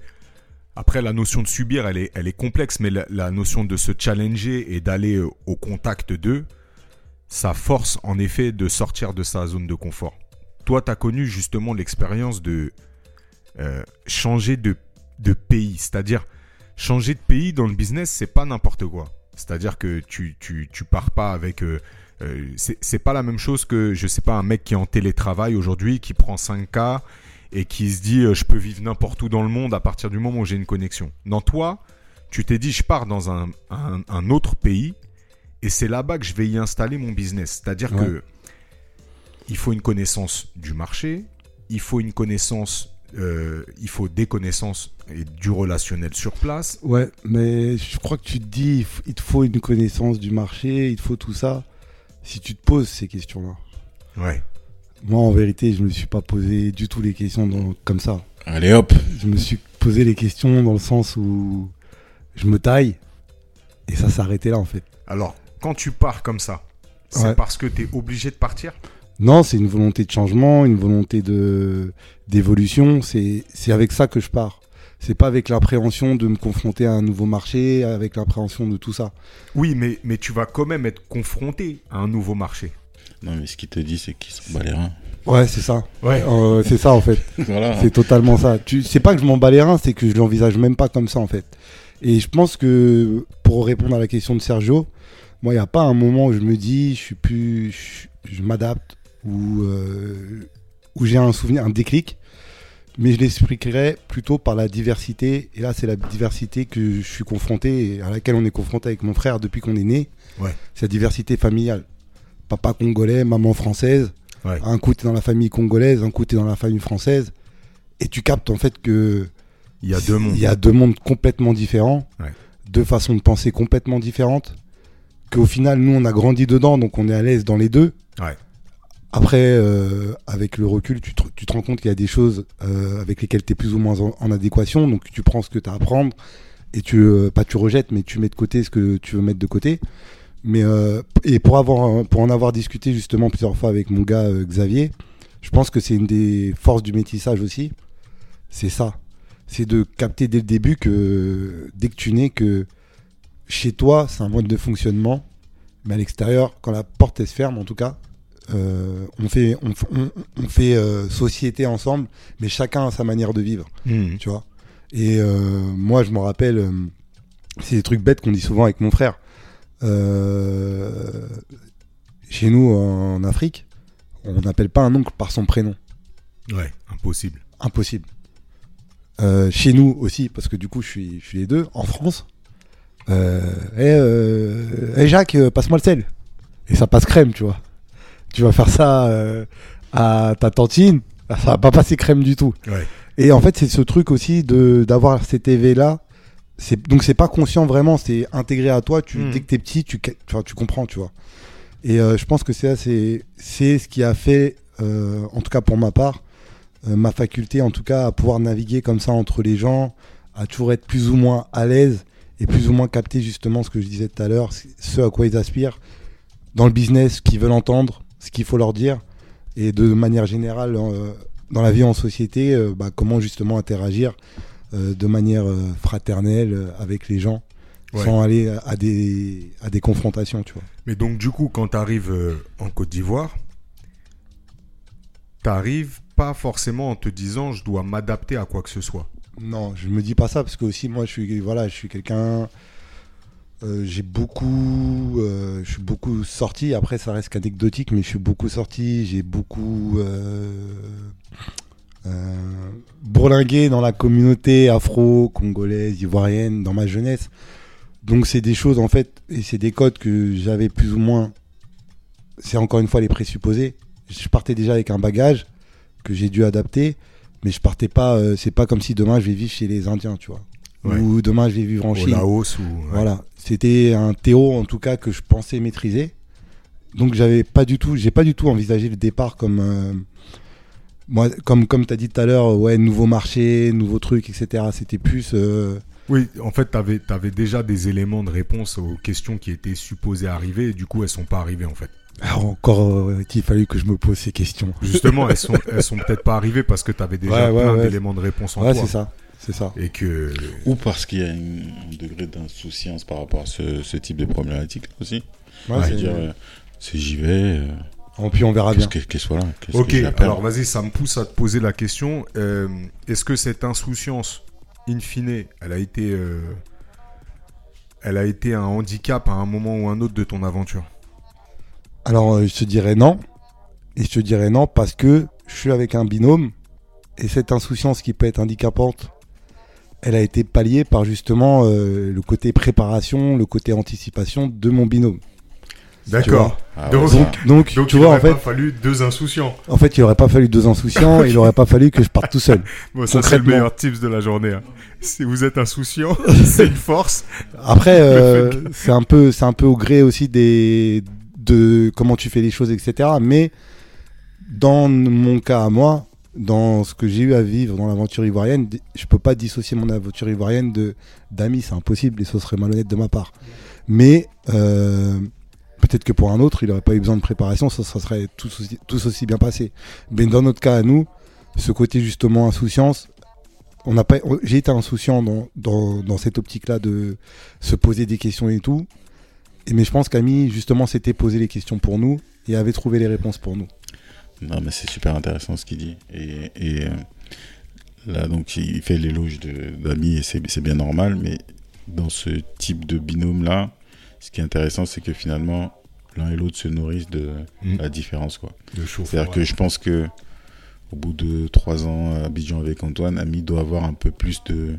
S1: Après, la notion de subir, elle est, elle est complexe, mais la, notion de se challenger et d'aller euh, au contact d'eux, ça force en effet de sortir de sa zone de confort. Toi, tu as connu justement l'expérience de euh, changer de, de pays. C'est-à-dire, changer de pays dans le business, c'est pas n'importe quoi. C'est-à-dire que tu, tu, tu pars pas avec. euh, c'est pas la même chose que, je sais pas, un mec qui est en télétravail aujourd'hui, qui prend 5K et qui se dit euh, je peux vivre n'importe où dans le monde à partir du moment où j'ai une connexion. Non, toi, tu t'es dit je pars dans un, un, un autre pays et c'est là-bas que je vais y installer mon business. C'est-à-dire
S3: Ouais.
S1: que il faut une connaissance du marché, il faut une connaissance, euh, il faut des connaissances et du relationnel sur place.
S3: Ouais, mais je crois que tu te dis, il te faut une connaissance du marché, il te faut tout ça. Si tu te poses ces questions-là.
S1: Ouais.
S3: Moi, en vérité, je me suis pas posé du tout les questions dans- comme ça.
S2: Allez hop,
S3: Je me suis posé les questions dans le sens où je me taille et ça arrêté là en fait.
S1: Alors, quand tu pars comme ça, c'est
S3: Ouais.
S1: parce que tu es obligé de partir?
S3: Non, c'est une volonté de changement, une volonté de d'évolution. C'est c'est avec ça que je pars. C'est pas avec l'appréhension de me confronter à un nouveau marché, avec l'appréhension de tout ça.
S1: Oui, mais, mais tu vas quand même être confronté à un nouveau marché.
S2: Non mais ce qu'il te dit c'est qu'il s'en bat les reins.
S3: Ouais, c'est ça.
S1: Ouais.
S3: Euh, c'est ça en fait.
S2: Voilà.
S3: C'est totalement ça. Tu, c'est pas que je m'en bats les reins, c'est que je l'envisage même pas comme ça en fait. Et je pense que pour répondre à la question de Sergio, moi il n'y a pas un moment où je me dis je suis plus, je, je m'adapte ou euh, où j'ai un souvenir, un déclic. Mais je l'expliquerai plutôt par la diversité. Et là, c'est la diversité que je suis confronté à laquelle on est confronté avec mon frère depuis qu'on est né.
S1: Ouais.
S3: C'est la diversité familiale. Papa congolais, maman française.
S1: Ouais.
S3: Un coup, t'es dans la famille congolaise, un coup, t'es dans la famille française. Et tu captes en fait que
S1: Il y a deux mondes.
S3: il y a deux mondes complètement différents,
S1: Ouais.
S3: deux façons de penser complètement différentes. Qu'au final, nous, on a grandi dedans, donc on est à l'aise dans les deux.
S1: Ouais.
S3: Après, euh, avec le recul, tu te, tu te rends compte qu'il y a des choses euh, avec lesquelles tu es plus ou moins en, en adéquation. Donc tu prends ce que tu as à prendre et tu, euh, pas tu rejettes, mais tu mets de côté ce que tu veux mettre de côté. Mais euh, et pour avoir, pour en avoir discuté justement plusieurs fois avec mon gars euh, Xavier, je pense que c'est une des forces du métissage aussi. C'est ça, c'est de capter dès le début que dès que tu nais que chez toi c'est un mode de fonctionnement, Mais à l'extérieur, quand la porte elle se ferme, en tout cas, euh, on fait, on, on- on fait euh, société ensemble, mais chacun a sa manière de vivre,
S1: Mhm.
S3: tu vois. Et euh, moi, je me rappelle, c'est des trucs bêtes qu'on dit souvent avec mon frère. Euh, chez nous, en Afrique, on n'appelle pas un oncle par son prénom.
S1: Ouais, impossible.
S3: Impossible. Euh, chez nous aussi, parce que du coup, je suis, je suis les deux. En France, euh, eh, euh, Jacques, passe-moi le sel. Et ça passe crème, tu vois. Tu vas faire ça à ta tantine, ça va pas passer crème du tout.
S1: Ouais.
S3: Et en fait, c'est ce truc aussi de d'avoir cet éveil là. C'est donc c'est pas conscient vraiment, c'est intégré à toi. Tu
S1: Mhm.
S3: dès que t'es petit, tu ca- enfin, tu comprends, tu vois. Et euh, je pense que c'est c'est c'est ce qui a fait, euh, en tout cas pour ma part, euh, ma faculté, en tout cas, à pouvoir naviguer comme ça entre les gens, à toujours être plus ou moins à l'aise et plus ou moins capter justement ce que je disais tout à l'heure, ce à quoi ils aspirent dans le business, ce qu'ils veulent entendre, ce qu'il faut leur dire, et de manière générale dans la vie en société, bah, comment justement interagir de manière euh, fraternelle euh, avec les gens,
S1: Ouais.
S3: sans aller à- des, à des confrontations, tu vois.
S1: Mais donc, du coup, quand tu arrives en Côte d'Ivoire, t'arrives pas forcément en te disant je dois m'adapter à quoi que ce soit.
S3: Non, je me dis pas ça parce que aussi moi je suis voilà, je suis quelqu'un euh, j'ai beaucoup euh, je suis beaucoup sorti après ça reste qu'anecdotique mais je suis beaucoup sorti, j'ai beaucoup euh, bourlingué dans la communauté afro, congolaise, ivoirienne dans ma jeunesse. Donc c'est des choses en fait et c'est des codes que j'avais plus ou moins c'est encore une fois les présupposés. Je partais déjà avec un bagage que j'ai dû adapter mais je partais pas euh, c'est pas comme si demain je vais vivre chez les indiens tu vois
S1: Ouais.
S3: ou demain je vais vivre en
S1: Au
S3: Chine
S1: Laos ou. ouais.
S3: voilà c'était un théo en tout cas que je pensais maîtriser donc j'avais pas du tout j'ai pas du tout envisagé le départ comme euh, moi comme comme tu as dit tout à l'heure ouais nouveau marché nouveau truc etc c'était plus euh,
S1: Oui, en fait, tu avais, déjà des éléments de réponse aux questions qui étaient supposées arriver et du coup, elles sont pas arrivées en fait.
S3: alors encore euh, qu'il fallu que je me pose ces questions
S1: Justement, elles sont, elles sont peut-être pas arrivées parce que tu avais déjà
S3: Ouais, ouais,
S1: plein
S3: ouais.
S1: d'éléments de réponse en
S3: ouais
S1: toi.
S3: c'est ça c'est ça
S1: Et que.
S2: Ou parce qu'il y a une- un degré d'insouciance par rapport à ce, ce type de problématique aussi.
S3: Ouais,
S2: Je
S3: c'est-
S2: euh, c'est j'y vais, euh,
S3: Et puis on verra bien
S2: qu'est-ce
S1: Ok,
S2: que
S1: alors vas-y, ça me pousse à te poser la question. euh, Est-ce que cette insouciance, in fine, elle a été. euh, elle a été un handicap à un moment ou un autre de ton aventure?
S3: Alors, euh, je te dirais non. Et je te dirais non parce que je suis avec un binôme. Et cette insouciance qui peut être handicapante, elle a été palliée par justement euh, le côté préparation, le côté anticipation de mon binôme.
S1: D'accord.
S2: Ah
S1: Donc-
S2: ouais, ça-
S3: Donc, donc,
S1: Donc
S3: tu
S1: il
S3: vois, en
S1: aurait
S3: fait,
S1: pas fallu deux insouciants.
S3: en fait, il aurait pas fallu deux insouciants, et il aurait pas fallu que je parte tout seul.
S1: Bon, ça c'est le meilleur tips de la journée. hein. Si vous êtes insouciant, c'est une force.
S3: Après, euh, c'est un peu, c'est un peu au gré aussi des, de comment tu fais les choses, etc. Mais dans mon cas à moi, dans ce que j'ai eu à vivre dans l'aventure ivoirienne, je peux pas dissocier mon aventure ivoirienne de d'amis, c'est impossible et ce serait malhonnête de ma part. Mais euh, peut-être que pour un autre, il n'aurait pas eu besoin de préparation, ça, serait tout aussi, bien passé. Mais dans notre cas à nous, ce côté justement insouciance, on n'a pas, j'ai été insouciant dans, cette optique-là de se poser des questions et tout. Et, mais je pense qu'Ami, justement, s'était posé les questions pour nous et avait trouvé les réponses pour nous.
S2: Non, mais c'est super intéressant ce qu'il dit. Et, euh, là, donc, il fait l'éloge d'amis et c'est bien normal. Mais dans ce type de binôme-là, ce qui est intéressant, c'est que finalement, l'un et l'autre se nourrissent de
S1: Mm.
S2: la différence. quoi. C'est-à-dire que je pense que au bout de trois ans à Abidjan avec Antoine, Ami doit avoir un peu plus de,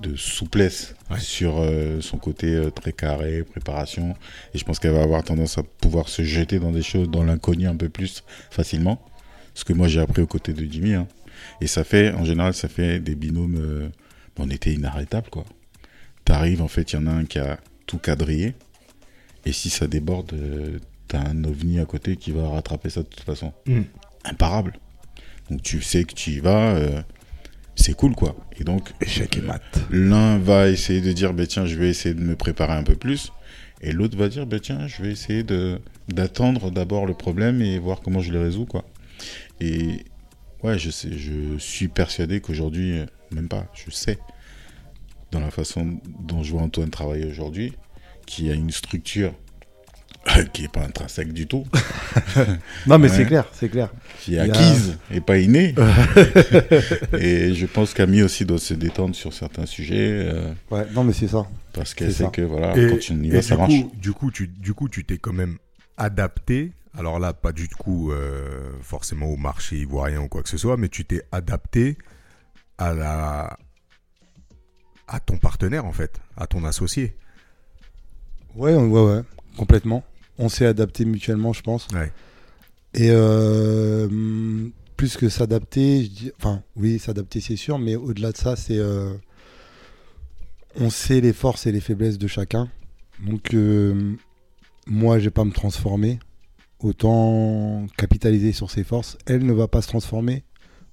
S2: de souplesse
S1: Ouais.
S2: sur euh, son côté euh, très carré, préparation. Et je pense qu'elle va avoir tendance à pouvoir se jeter dans des choses, dans l'inconnu un peu plus facilement. Ce que moi j'ai appris aux côtés de Jimmy. hein. Et ça fait, en général, ça fait des binômes. euh, on était inarrêtables, quoi. T'arrives, en fait, il y en a un qui a tout quadrillé. Et si ça déborde, euh, t'as un ovni à côté qui va rattraper ça de toute façon.
S1: Mm.
S2: Imparable. Donc tu sais que tu y vas, euh, c'est cool, quoi. Et donc,
S3: Échec et mat.
S2: l'un va essayer de dire, bah, tiens, je vais essayer de me préparer un peu plus. Et l'autre va dire, bah, tiens, je vais essayer de d'attendre d'abord le problème et voir comment je le résous, quoi. Et ouais, je sais, je suis persuadé qu'aujourd'hui, euh, même pas, je sais, dans la façon dont je vois Antoine travailler aujourd'hui, qui a une structure qui est pas intrinsèque du tout,
S3: Non, mais
S2: Ouais.
S3: c'est clair, c'est clair.
S2: qui est
S3: a-
S2: acquise et pas innée. et je pense qu'Ami aussi doit se détendre sur certains sujets euh,
S3: Ouais, non, mais c'est ça.
S2: parce qu'elle sait
S3: ça.
S2: que voilà,
S1: Et,
S2: quand tu y
S1: et
S2: vas, ça marche.
S1: coup, du coup, tu, du coup, tu t'es quand même adapté. Alors là, pas du coup euh, forcément au marché ivoirien ou quoi que ce soit, mais tu t'es adapté à la à ton partenaire en fait, à ton associé.
S3: Ouais, ouais, ouais, complètement. On s'est adapté mutuellement, je pense.
S1: Ouais.
S3: Et euh, plus que s'adapter, je dis, enfin, oui, s'adapter, c'est sûr, mais au-delà de ça, c'est. euh, on sait les forces et les faiblesses de chacun. Donc, euh, moi, je vais pas me transformer. Autant capitaliser sur ses forces. Elle ne va pas se transformer.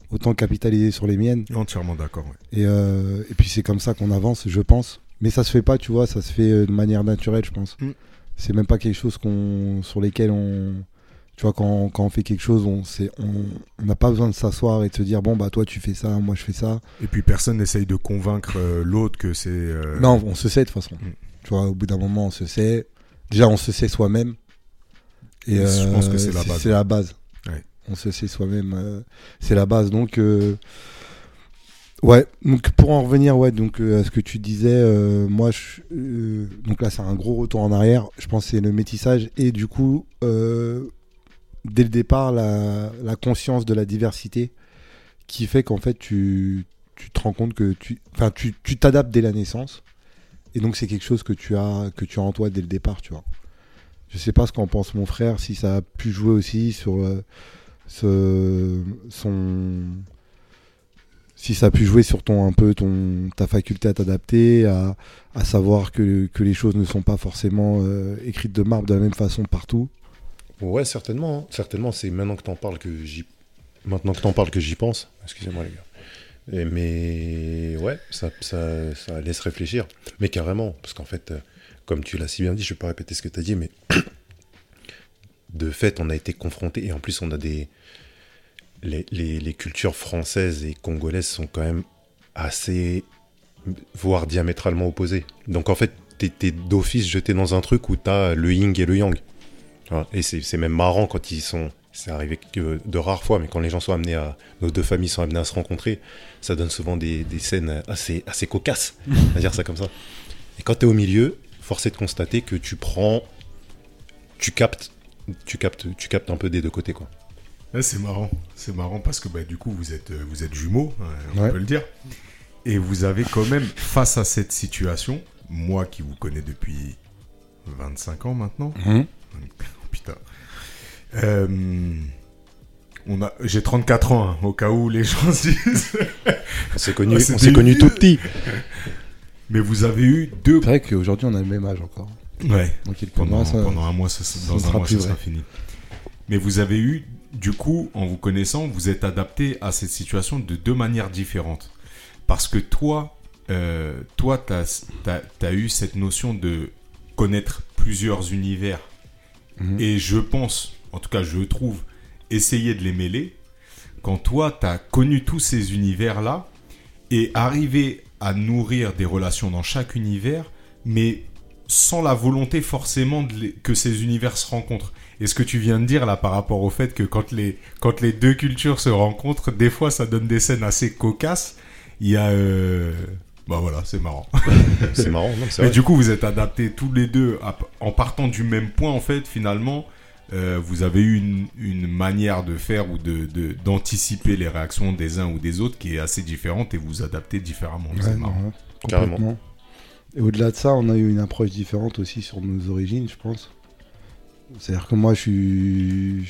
S3: Autant capitaliser sur les miennes.
S1: Entièrement d'accord. ouais.
S3: Et, et puis c'est comme ça qu'on avance, je pense. Mais ça se fait pas, tu vois, ça se fait euh, de manière naturelle, je pense.
S1: Mm.
S3: C'est même pas quelque chose qu'on, sur lesquels on, tu vois, quand, quand on fait quelque chose, on c'est, on on n'a pas besoin de s'asseoir et de se dire bon bah toi tu fais ça, moi je fais ça.
S1: Et puis personne n'essaye de convaincre euh, l'autre que c'est. euh,
S3: Non, on se sait de toute façon.
S1: Mm.
S3: Tu vois, au bout d'un moment, on se sait. Déjà, on se sait soi-même. Et
S1: Et je pense que c'est la base.
S3: C'est la base.
S1: Ouais.
S3: On se sait soi-même. euh, c'est la base. Donc, euh, ouais. Donc, pour en revenir, ouais, donc euh, à ce que tu disais, euh, moi, je, euh, donc là, c'est un gros retour en arrière. Je pense que c'est le métissage et du coup, dès le départ, la, conscience de la diversité qui fait qu'en fait, tu, tu te rends compte que tu, tu, t'adaptes dès la naissance. Et donc, c'est quelque chose que tu as, que tu as en toi dès le départ, tu vois. Je sais pas ce qu'en pense mon frère, si ça a pu jouer aussi sur ce, son, si ça a pu jouer sur ton un peu ton ta faculté à t'adapter, à, à savoir que, que les choses ne sont pas forcément euh, écrites de marbre de la même façon partout.
S4: Ouais, certainement. hein. Certainement, c'est maintenant que t'en parles que j'y... Maintenant que t'en parles que j'y pense. Excusez-moi, les gars. Mais ouais, ça, ça, laisse réfléchir. Mais carrément, parce qu'en fait, euh, comme tu l'as si bien dit, je vais pas répéter ce que tu as dit, mais de fait, on a été confronté et en plus, on a des. Les, les- les cultures françaises et congolaises sont quand même assez. voire diamétralement opposées. Donc en fait, t'es t'es d'office jeté dans un truc où t'as le yin et le yang. Et c'est même marrant quand ils sont. C'est arrivé que de rares fois, mais quand les gens sont amenés à. Nos deux familles sont amenées à se rencontrer, ça donne souvent des, des scènes assez, assez cocasses, à dire ça comme ça. Et quand tu es au milieu, force est de constater que tu prends. Tu captes. Tu captes, tu captes un peu des deux côtés, quoi.
S1: C'est marrant, c'est marrant parce que bah, du coup vous êtes, euh, vous êtes jumeaux, hein, on
S3: Ouais.
S1: peut le dire, et vous avez quand même face à cette situation, moi qui vous connais depuis 25 ans maintenant, oh, putain, Euh, on a, j'ai 34 ans, hein, au cas où les gens se disent,
S4: On s'est connus, on s'est connus
S1: débile.
S4: tout petits.
S1: mais vous avez eu deux,
S3: C'est vrai qu'aujourd'hui on a le même âge encore.
S1: ouais,
S3: Donc
S1: pendant,
S3: mois, ça-
S1: pendant un mois, ça, ça-
S3: ça
S1: dans
S3: ne
S1: un
S3: sera
S1: mois,
S3: plus
S1: ça sera fini. Mais vous avez eu, du coup, en vous connaissant, vous êtes adapté à cette situation de deux manières différentes. Parce que toi, euh, toi, tu as, eu cette notion de connaître plusieurs univers.
S3: Mhm.
S1: Et je pense, en tout cas, je trouve, essayer de les mêler. Quand toi, tu as connu tous ces univers-là et arrivé à nourrir des relations dans chaque univers, mais sans la volonté forcément de les- que ces univers se rencontrent. Et ce que tu viens de dire là par rapport au fait que quand les, quand les deux cultures se rencontrent, des fois ça donne des scènes assez cocasses. Il y a... euh, Bah voilà, c'est marrant.
S4: C'est marrant, non C'est
S1: Mais
S4: vrai.
S1: du coup, vous êtes adaptés tous les deux à- en partant du même point, en fait, finalement. euh, vous avez eu une, une manière de faire ou de de- d'anticiper les réactions des uns ou des autres qui est assez différente et vous vous adaptez différemment.
S3: Ouais,
S1: c'est marrant.
S3: ouais,
S4: Carrément.
S3: complètement. Et au-delà de ça, on a eu une approche différente aussi sur nos origines, je pense. C'est-à-dire que moi, je suis.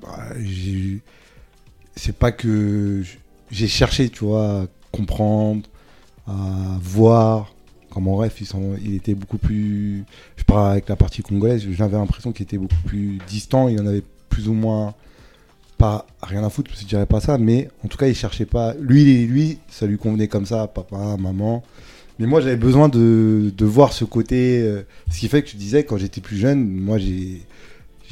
S3: bah, C'est pas que. J'ai cherché, tu vois, à comprendre, à voir. Quand mon rêve, ils sont... il était beaucoup plus. Je parle avec la partie congolaise, j'avais l'impression qu'il était beaucoup plus distant. Il en avait plus ou moins. Pas rien à foutre, je dirais pas ça, mais en tout cas, il cherchait pas. Lui, il- lui, ça lui convenait comme ça, papa, maman. Mais moi, j'avais besoin de, de voir ce côté. euh, ce qui fait que tu disais, quand j'étais plus jeune, moi, j'ai.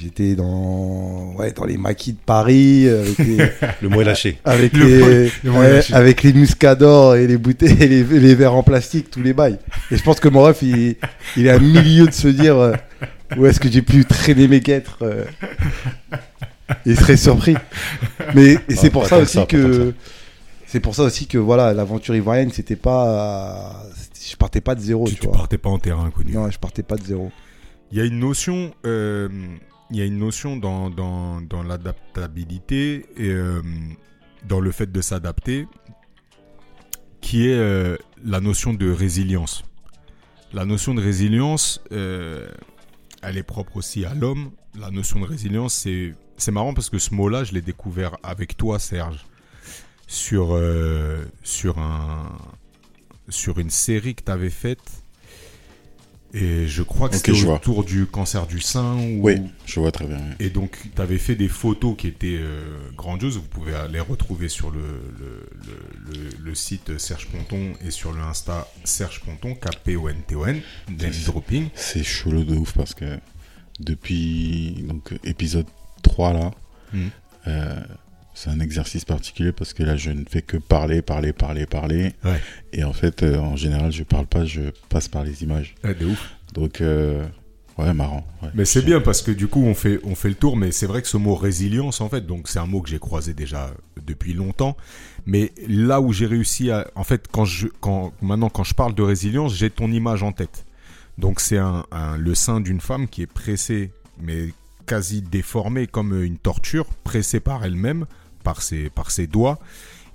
S3: J'étais dans, ouais, dans les maquis de Paris, euh, avec les,
S4: Le mot est lâché.
S3: avec
S1: Le
S3: les,
S1: mot- le mot est
S3: ouais,
S1: lâché.
S3: avec les muscadors et les bouteilles, et les, les verres en plastique, tous les bails. Et je pense que mon ref, il, il est à milieu de se dire, euh, Où est-ce que j'ai pu traîner mes guêtres euh, Il serait surpris. Mais et c'est
S4: Ah,
S3: pour ça aussi que c'est pour ça aussi que voilà l'aventure ivoirienne c'était pas je partais pas de zéro
S1: tu,
S3: tu,
S1: tu
S3: vois.
S1: partais pas en terrain inconnu.
S3: Non, je partais pas de zéro.
S1: Il y a une notion, euh, il y a une notion dans, dans, dans l'adaptabilité et euh, dans le fait de s'adapter, qui est euh, la notion de résilience. La notion de résilience, elle est propre aussi à l'homme. La notion de résilience, c'est c'est marrant parce que ce mot-là, je l'ai découvert avec toi, Serge, sur euh, sur un sur une série que tu avais faite. Et je crois que c'était
S2: vois.
S1: autour du cancer du sein. Ou...
S2: Oui, je vois très bien. oui.
S1: Et donc, tu avais fait des photos qui étaient euh, grandioses. Vous pouvez les retrouver sur le, le, le, le- le site Serge Ponton et sur le Insta Serge Ponton, K-P-O-N-T-O-N, dropping.
S2: C'est chelou de ouf parce que depuis donc, épisode 3 là,
S1: Mhm.
S2: euh, c'est un exercice particulier parce que là je ne fais que parler, parler, parler, parler.
S1: Ouais.
S2: Et en fait, euh, en général, je parle pas, je passe par les images.
S1: Ouais, de ouf.
S2: Donc, euh, ouais, marrant. ouais.
S1: Mais c'est bien parce que du coup, on fait, on fait le tour. Mais c'est vrai que ce mot résilience, en fait, donc c'est un mot que j'ai croisé déjà depuis longtemps. Mais là où j'ai réussi à. En fait, quand je, quand, maintenant, quand je parle de résilience, j'ai ton image en tête. Donc c'est un, un- le sein d'une femme qui est pressée, mais quasi déformée comme une torture, pressée par elle-même, par ses, par ses doigts.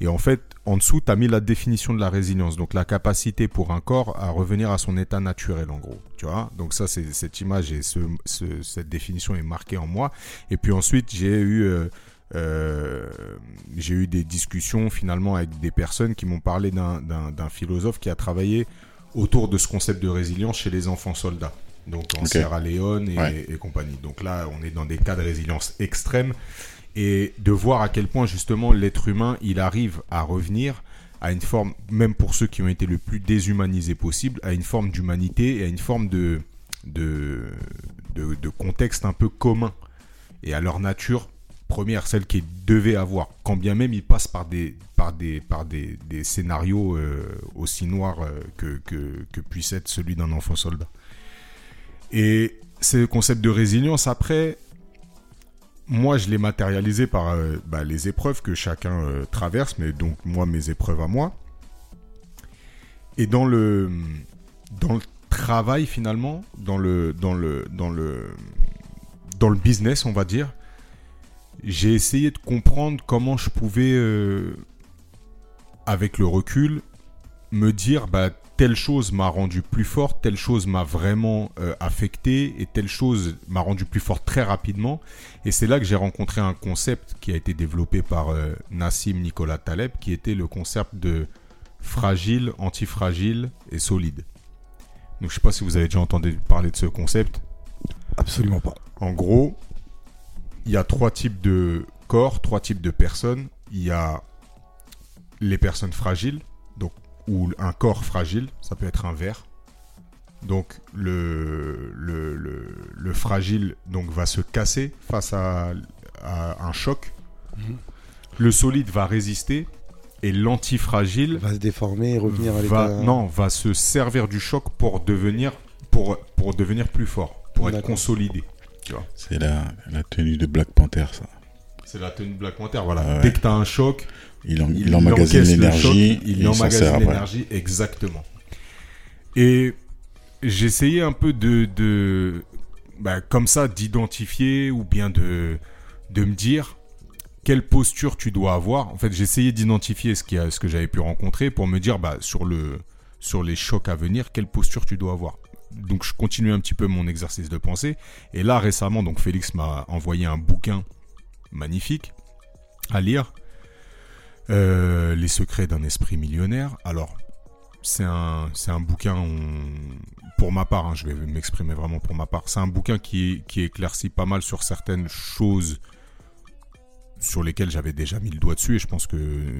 S1: Et en fait, en dessous, tu as mis la définition de la résilience, donc la capacité pour un corps à revenir à son état naturel, en gros. Tu vois? Donc ça, c'est cette image et ce, ce- cette définition est marquée en moi. Et puis ensuite, j'ai eu, euh, euh, j'ai eu des discussions finalement avec des personnes qui m'ont parlé d'un- d'un d'un philosophe qui a travaillé autour de ce concept de résilience chez les enfants soldats. Donc en. Sierra Leone et,
S2: Ouais.
S1: et compagnie. Donc là, on est dans des cas de résilience extrême et de voir à quel point justement l'être humain il arrive à revenir à une forme, même pour ceux qui ont été le plus déshumanisés possible, à une forme d'humanité et à une forme de, de, de, contexte un peu commun et à leur nature première, celle qu'ils devaient avoir, quand bien même ils passent par des, par des, par des, des scénarios euh, aussi noirs euh, que, que, que puisse être celui d'un enfant soldat. Et ce concept de résilience, après, moi, je l'ai matérialisé par euh, bah, les épreuves que chacun euh, traverse, mais donc moi, mes épreuves à moi. Et dans le, dans le travail, finalement, dans le, dans le, dans le, dans le business, on va dire, j'ai essayé de comprendre comment je pouvais, euh, avec le recul, me dire, bah, telle chose m'a rendu plus fort, telle chose m'a vraiment euh, affecté, et telle chose m'a rendu plus fort très rapidement. Et c'est là que j'ai rencontré un concept qui a été développé par euh, Nassim Nicolas Taleb, qui était le concept de fragile, antifragile et solide. Donc je sais pas si vous avez déjà entendu parler de ce concept.
S3: Absolument pas.
S1: En gros, il y a trois types de corps, trois types de personnes. Il y a les personnes fragiles, ou un corps fragile, ça peut être un verre. Donc le, le, le, le fragile donc, va se casser face à, à un choc.
S3: Mhm.
S1: Le solide va résister et l'antifragile
S3: Va se déformer et revenir à l'état.
S1: non, va se servir du choc pour devenir, pour, pour devenir plus fort, pour être consolidé.
S2: C'est la, la tenue de Black Panther, ça.
S1: C'est la tenue Black Panther, voilà.
S2: Ah ouais.
S1: Dès que tu as un choc,
S2: Il, en, il,
S1: il
S2: emmagasine l'énergie,
S1: il
S2: il
S1: emmagasine l'énergie, exactement. Et j'essayais un peu de, de bah, comme ça, d'identifier ou bien de, de me dire quelle posture tu dois avoir. En fait, j'essayais d'identifier ce, qui ce que j'avais pu rencontrer pour me dire bah, sur, le, sur les chocs à venir, quelle posture tu dois avoir. Donc je continue un petit peu mon exercice de pensée. Et là récemment, donc Félix m'a envoyé un bouquin magnifique à lire. Euh, les secrets d'un esprit millionnaire. Alors, c'est un, un bouquin, pour ma part, hein, je vais m'exprimer vraiment pour ma part, c'est un bouquin qui, qui éclaircit pas mal sur certaines choses sur lesquelles j'avais déjà mis le doigt dessus, et je pense que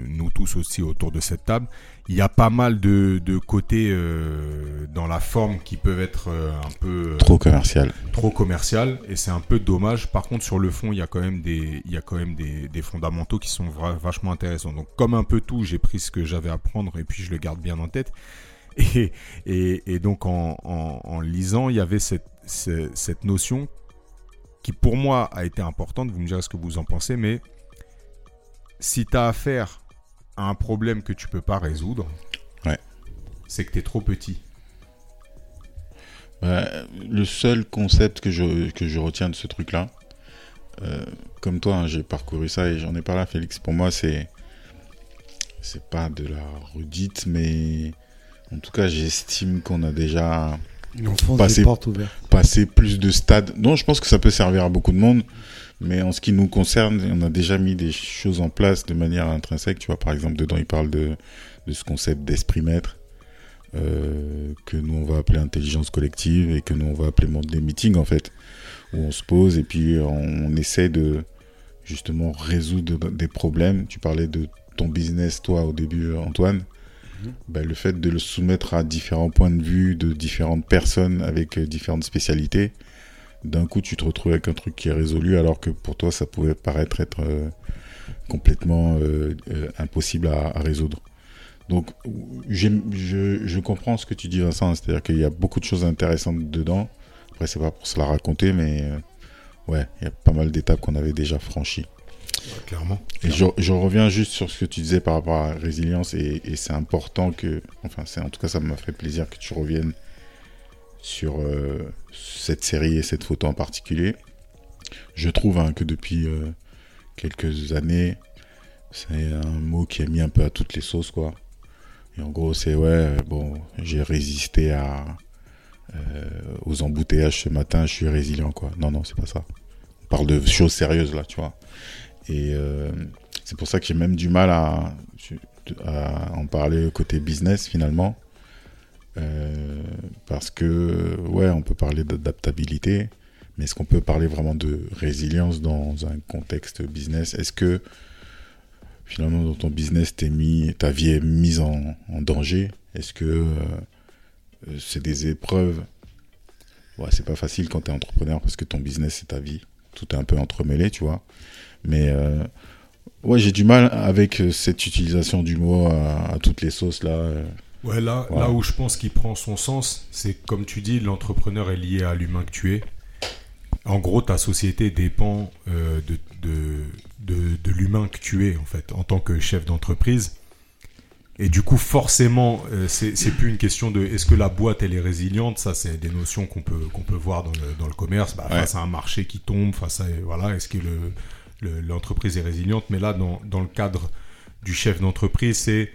S1: nous tous aussi autour de cette table, il y a pas mal de, de côtés euh, dans la forme qui peuvent être euh, un peu euh,
S2: Trop commercial.
S1: trop commercial et c'est un peu dommage. Par contre, sur le fond, il y a quand même des, il y a quand même des, des fondamentaux qui sont vachement intéressants. Donc, comme un peu tout, j'ai pris ce que j'avais à prendre et puis je le garde bien en tête. Et, et, et donc, en, en, en lisant, il y avait cette, cette notion qui pour moi a été importante, vous me direz ce que vous en pensez, mais si tu as affaire à un problème que tu peux pas résoudre,
S2: Ouais.
S1: c'est que tu es trop petit.
S2: Bah, le seul concept que je, que je retiens de ce truc-là, euh, comme toi, hein, j'ai parcouru ça et j'en ai parlé à Félix. Pour moi, c'est c'est pas de la redite, mais en tout cas, j'estime qu'on a déjà
S3: Une enfance
S2: Passer-
S3: des portes ouvertes.
S2: passé plus de stades. Non, je pense que ça peut servir à beaucoup de monde, mais en ce qui nous concerne, on a déjà mis des choses en place de manière intrinsèque. Tu vois, par exemple, dedans, il parle de, de ce concept d'esprit maître. euh, que nous on va appeler intelligence collective et que nous on va appeler monde des meetings en fait où on se pose et puis on, on essaie de justement résoudre des problèmes tu parlais de ton business toi au début Antoine Ben, le fait de le soumettre à différents points de vue de différentes personnes avec euh, différentes spécialités d'un coup tu te retrouves avec un truc qui est résolu alors que pour toi ça pouvait paraître être euh, complètement euh, euh, impossible à, à résoudre donc, je, je comprends ce que tu dis, Vincent. C'est-à-dire qu'il y a beaucoup de choses intéressantes dedans. Après, c'est pas pour se la raconter, mais ouais, il y a pas mal d'étapes qu'on avait déjà franchies.
S1: clairement.
S2: Et je, je reviens juste sur ce que tu disais par rapport à la résilience, et, et c'est important que, enfin, c'est en tout cas, ça m'a fait plaisir que tu reviennes sur euh, cette série et cette photo en particulier. Je trouve hein, que depuis euh, quelques années, c'est un mot qui est mis un peu à toutes les sauces, quoi. Et en gros, c'est ouais, euh, bon, j'ai résisté à, aux embouteillages ce matin, je suis résilient, quoi. Non, non, c'est pas ça. On parle de choses sérieuses, là, tu vois. Et c'est pour ça que j'ai même du mal à en parler côté business, finalement. Euh, parce que, ouais, on peut parler d'adaptabilité, mais est-ce qu'on peut parler vraiment de résilience dans un contexte business? Est-ce que finalement dans ton business t'es mis, ta vie est mise en, danger? Est-ce que euh, euh, c'est des épreuves? Ouais, c'est pas facile quand t'es entrepreneur parce que ton business c'est ta vie. Tout est un peu entremêlé, tu vois. Mais ouais, j'ai du mal avec cette utilisation du mot à toutes les sauces là.
S1: Ouais, là,
S2: Voilà.
S1: là où je pense qu'il prend son sens, c'est comme tu dis, l'entrepreneur est lié à l'humain que tu es. En gros, ta société dépend euh, de, de, de, de l'humain que tu es, en fait, en tant que chef d'entreprise. Et du coup, forcément, euh, c'est plus une question de est-ce que la boîte elle est résiliente? Ça, c'est des notions qu'on peut qu'on peut voir dans le, dans le commerce. Bah,
S2: Ouais.
S1: Face à un marché qui tombe, face à voilà, est-ce que le le- l'entreprise est résiliente? Mais là, dans dans le cadre du chef d'entreprise, c'est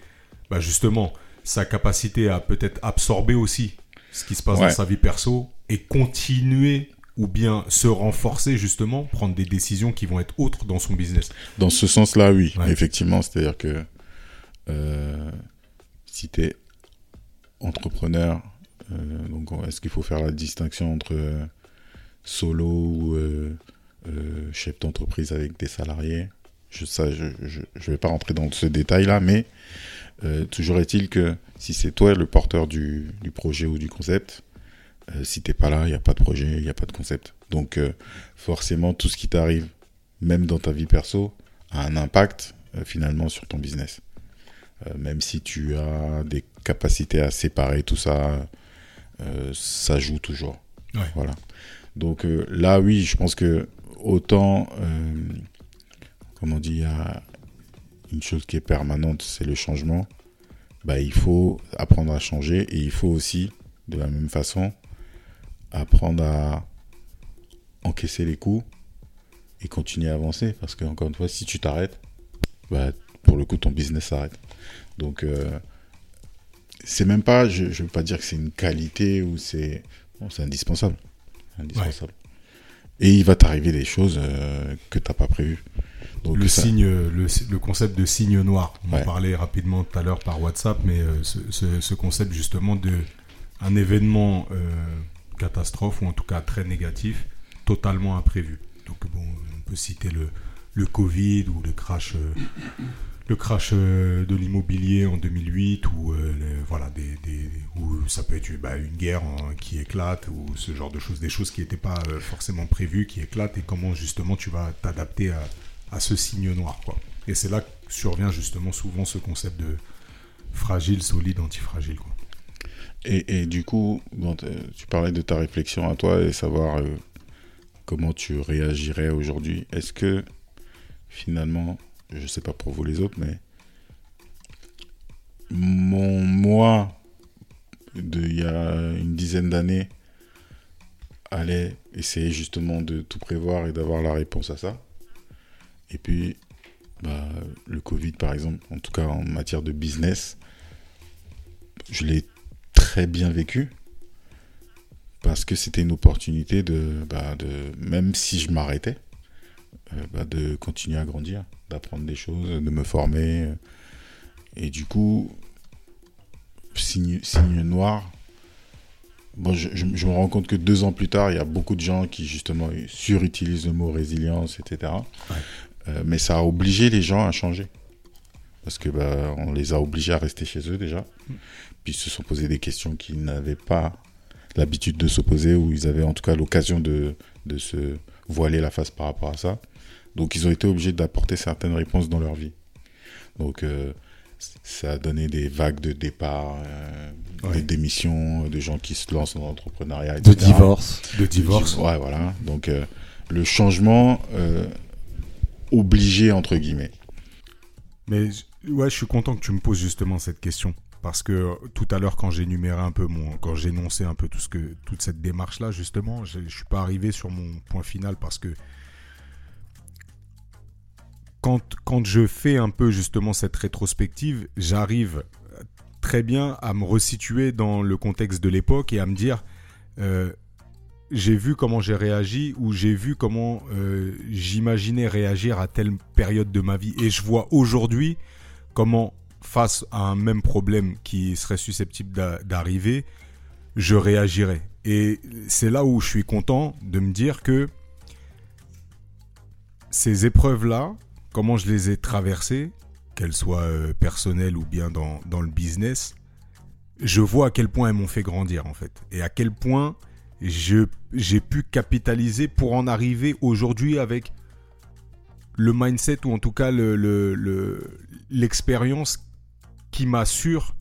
S1: bah, justement sa capacité à peut-être absorber aussi ce qui se passe
S2: Ouais.
S1: dans sa vie perso et continuer ou bien se renforcer justement, prendre des décisions qui vont être autres dans son business.
S2: Dans ce sens-là, oui,
S1: Ouais.
S2: effectivement. C'est-à-dire que euh, si tu es entrepreneur, euh, donc est-ce qu'il faut faire la distinction entre euh, solo ou chef d'entreprise avec des salariés? Je, ça, je, je, je vais pas rentrer dans ce détail-là, mais euh, toujours est-il que si c'est toi le porteur du, du projet ou du concept, euh, si t'es pas là, il n'y a pas de projet, il n'y a pas de concept. Donc euh, forcément, tout ce qui t'arrive, même dans ta vie perso, a un impact euh, finalement sur ton business. Même si tu as des capacités à séparer tout ça, ça joue toujours.
S1: Ouais.
S2: Voilà. Donc là, oui, je pense que autant, euh, comme une chose qui est permanente, c'est le changement. Bah, il faut apprendre à changer et il faut aussi, de la même façon, apprendre à encaisser les coups et continuer à avancer. Parce que, encore une fois, si tu t'arrêtes, bah, pour le coup, ton business s'arrête. Donc, euh, c'est même pas, je ne veux pas dire que c'est une qualité ou c'est. bon, c'est indispensable. Indispensable. Et il va t'arriver des choses euh, que tu n'as pas prévues. Donc,
S1: le
S2: ça-
S1: signe, le, le concept de signe noir. On en
S2: Ouais.
S1: parlait rapidement tout à l'heure par WhatsApp, mais euh, ce, ce- ce concept justement de un événement euh, catastrophe ou en tout cas très négatif, totalement imprévu. Donc bon, on peut citer le, le Covid ou le crash, euh, le crash euh, de l'immobilier en 2008 ou euh, voilà des, des- ça peut être bah, une guerre hein, qui éclate ou ce genre de choses, des choses qui n'étaient pas euh, forcément prévues, qui éclatent et comment justement tu vas t'adapter à, ce signe noir quoi. Et c'est là que survient justement souvent ce concept de fragile, solide, antifragile quoi.
S2: Et, du coup, t- tu parlais de ta réflexion à toi et savoir comment tu réagirais aujourd'hui. Est-ce que finalement, je sais pas pour vous les autres, mais mon moi de il y a une dizaine d'années allait essayer justement de tout prévoir et d'avoir la réponse à ça. Et puis, bah, le Covid, par exemple, en tout cas en matière de business, je l'ai très bien vécu parce que c'était une opportunité de, bah, de même si je m'arrêtais, euh, bah, de continuer à grandir, d'apprendre des choses, de me former. Et du coup, signe, signe noir, bon, je, je- je me rends compte que deux ans plus tard, il y a beaucoup de gens qui justement surutilisent le mot résilience, etc. Euh, mais ça a obligé les gens à changer. Parce que bah, on les a obligés à rester chez eux déjà. Puis ils se sont posé des questions qu'ils n'avaient pas l'habitude de se poser, ou ils avaient en tout cas l'occasion de, de se voiler la face par rapport à ça. Donc ils ont été obligés d'apporter certaines réponses dans leur vie. Donc euh, ça a donné des vagues de départ, euh,
S1: Ouais.
S2: des démissions, de gens qui se lancent dans l'entrepreneuriat,
S3: De divorce.
S1: De divorce.
S2: Ouais, voilà. Donc euh, le changement euh, obligé entre guillemets.
S1: Mais ouais, je suis content que tu me poses justement cette question. Parce que euh, tout à l'heure, quand j'énumérais un peu mon. Quand j'énonçais un peu tout ce que, toute cette démarche-là, justement, je ne suis pas arrivé sur mon point final parce que. Quand, je fais un peu justement cette rétrospective, j'arrive très bien à me resituer dans le contexte de l'époque et à me dire euh, j'ai vu comment j'ai réagi ou j'ai vu comment euh, j'imaginais réagir à telle période de ma vie. Et je vois aujourd'hui comment face à un même problème qui serait susceptible d'a- d'arriver je réagirais. Et c'est là où je suis content de me dire que ces épreuves là comment je les ai traversées qu'elles soient euh, personnelles ou bien dans, le business je vois à quel point elles m'ont fait grandir en fait. Et à quel point j'ai pu capitaliser pour en arriver aujourd'hui avec le mindset ou en tout cas le- le- le- l'expérience qui m'assure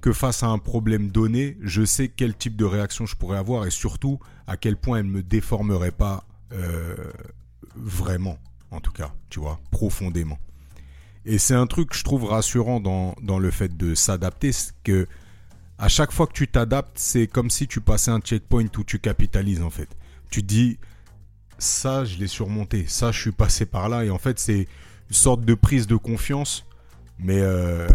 S1: que face à un problème donné, je sais quel type de réaction je pourrais avoir et surtout à quel point elle ne me déformerait pas euh, vraiment, en tout cas, tu vois, profondément. Et c'est un truc que je trouve rassurant dans, dans le fait de s'adapter, c'est que à chaque fois que tu t'adaptes, c'est comme si tu passais un checkpoint où tu capitalises en fait. Tu dis, ça je l'ai surmonté, ça je suis passé par là, et en fait c'est une sorte de prise de confiance, mais euh,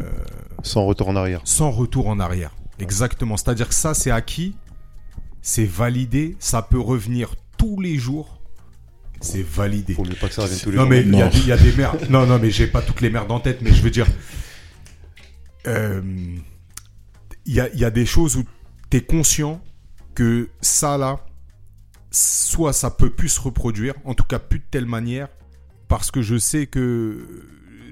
S4: Sans retour en arrière.
S1: sans retour en arrière. Exactement, c'est-à-dire que ça c'est acquis, c'est validé, ça peut revenir tous les jours, c'est validé.
S4: Faut mieux pas que ça revienne tous les
S1: Non
S4: jours.
S1: mais il y, a
S2: Non.
S1: des- il y a des merdes. Non non mais j'ai pas toutes les merdes en tête, mais je veux dire, euh, il y, a, il y a des choses où tu es conscient que ça là, soit ça peut plus se reproduire, en tout cas plus de telle manière, parce que je sais que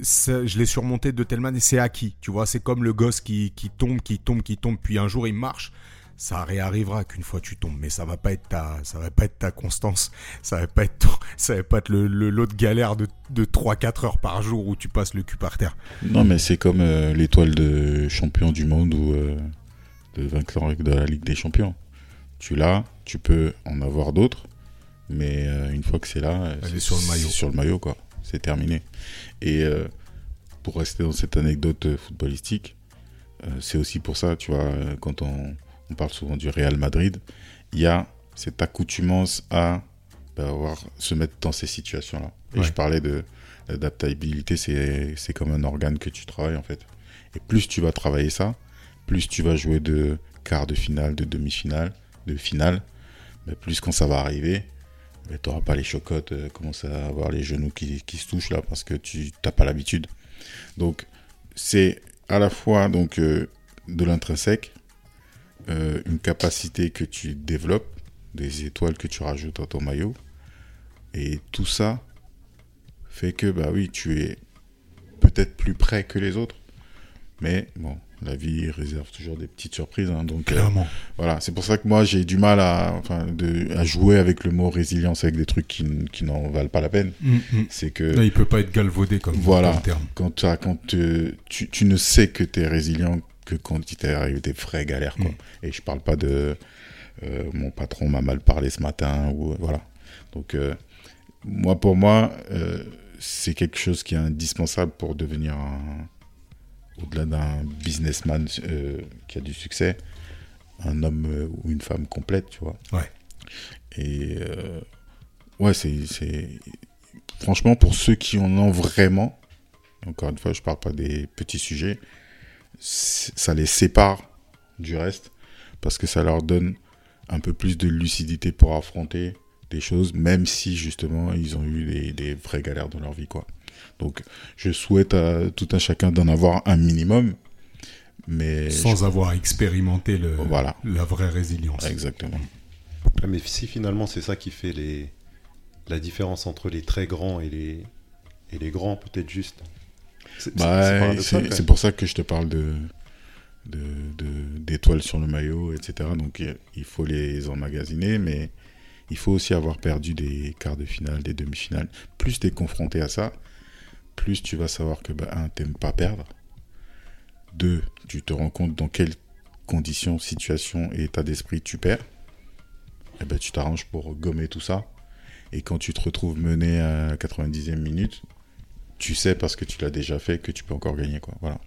S1: ça- je l'ai surmonté de telle manière, c'est acquis. Tu vois, c'est comme le gosse qui, qui tombe, qui tombe, qui tombe, puis un jour il marche. Ça réarrivera qu'une fois tu tombes, mais ça va pas être ta, ça va pas être ta constance, ça va pas être, ton- ça va pas être le, lot de galère de, de 3-4 heures par jour où tu passes le cul par terre.
S2: Non, mais c'est comme euh, l'étoile de champion du monde ou euh, de vainqueur de la Ligue des Champions. Tu l'as, tu peux en avoir d'autres, mais euh, une fois que c'est là, euh, c'est-
S1: est sur le maillot.
S2: c'est Sur le maillot, quoi. C'est terminé. Et euh, pour rester dans cette anecdote euh, footballistique, euh, c'est aussi pour ça, tu vois, euh, quand on, on parle souvent du Real Madrid, il y a cette accoutumance à bah, avoir, se mettre dans ces situations-là. Et
S1: Ouais.
S2: je parlais de l'adaptabilité, c'est comme un organe que tu travailles en fait. Et plus tu vas travailler ça, plus tu vas jouer de quart de finale, de demi-finale, de finale, bah, plus quand ça va arriver, tu n'auras pas les chocottes, euh, commence à avoir les genoux qui, qui se touchent là parce que tu n'as pas l'habitude. Donc c'est à la fois donc euh, de l'intrinsèque, euh, une capacité que tu développes, des étoiles que tu rajoutes à ton maillot, et tout ça fait que bah oui, tu es peut-être plus près que les autres, mais bon, la vie réserve toujours des petites surprises, hein, donc euh,
S1: Clairement.
S2: voilà, c'est pour ça que moi j'ai du mal à, enfin, de, à jouer avec le mot résilience avec des trucs qui, qui n'en valent pas la peine. C'est que
S1: Non, il peut pas être galvaudé comme,
S2: Voilà.
S1: terme.
S2: quand, quand te- tu, tu ne sais que tu es résilient que quand il t'est arrivé des vraies galères. Quoi.
S1: Mm.
S2: Et je parle pas de euh, mon patron m'a mal parlé ce matin ou euh, voilà. Donc euh, moi pour moi c'est quelque chose qui est indispensable pour devenir un au-delà d'un businessman qui a du succès, un homme ou une femme complète, tu vois.
S1: Ouais.
S2: Et ouais, c'est, c'est franchement pour ceux qui en ont vraiment, encore une fois, je parle pas des petits sujets, ça les sépare du reste parce que ça leur donne un peu plus de lucidité pour affronter des choses, même si justement ils ont eu des, des vraies galères dans leur vie, quoi. Donc, je souhaite à tout un chacun d'en avoir un minimum, mais
S1: Sans avoir expérimenté le,
S2: Voilà.
S1: la vraie résilience.
S2: exactement.
S4: Ah, Mais si finalement c'est ça qui fait les... la différence entre les très grands et les, et les grands, peut-être juste. C'est
S2: Bah, pour ça que je te parle de de- de- d'étoiles sur le maillot, etc. Donc il- faut les emmagasiner, mais il faut aussi avoir perdu des quarts de finale, des demi-finales. Plus tu es confronté à ça, plus tu vas savoir que, bah, un, t'aimes pas perdre. Deux, tu te rends compte dans quelles conditions, situations et état d'esprit tu perds. Et ben, tu t'arranges pour gommer tout ça. Et quand tu te retrouves mené à la 90e minute, tu sais parce que tu l'as déjà fait que tu peux encore gagner quoi. Voilà.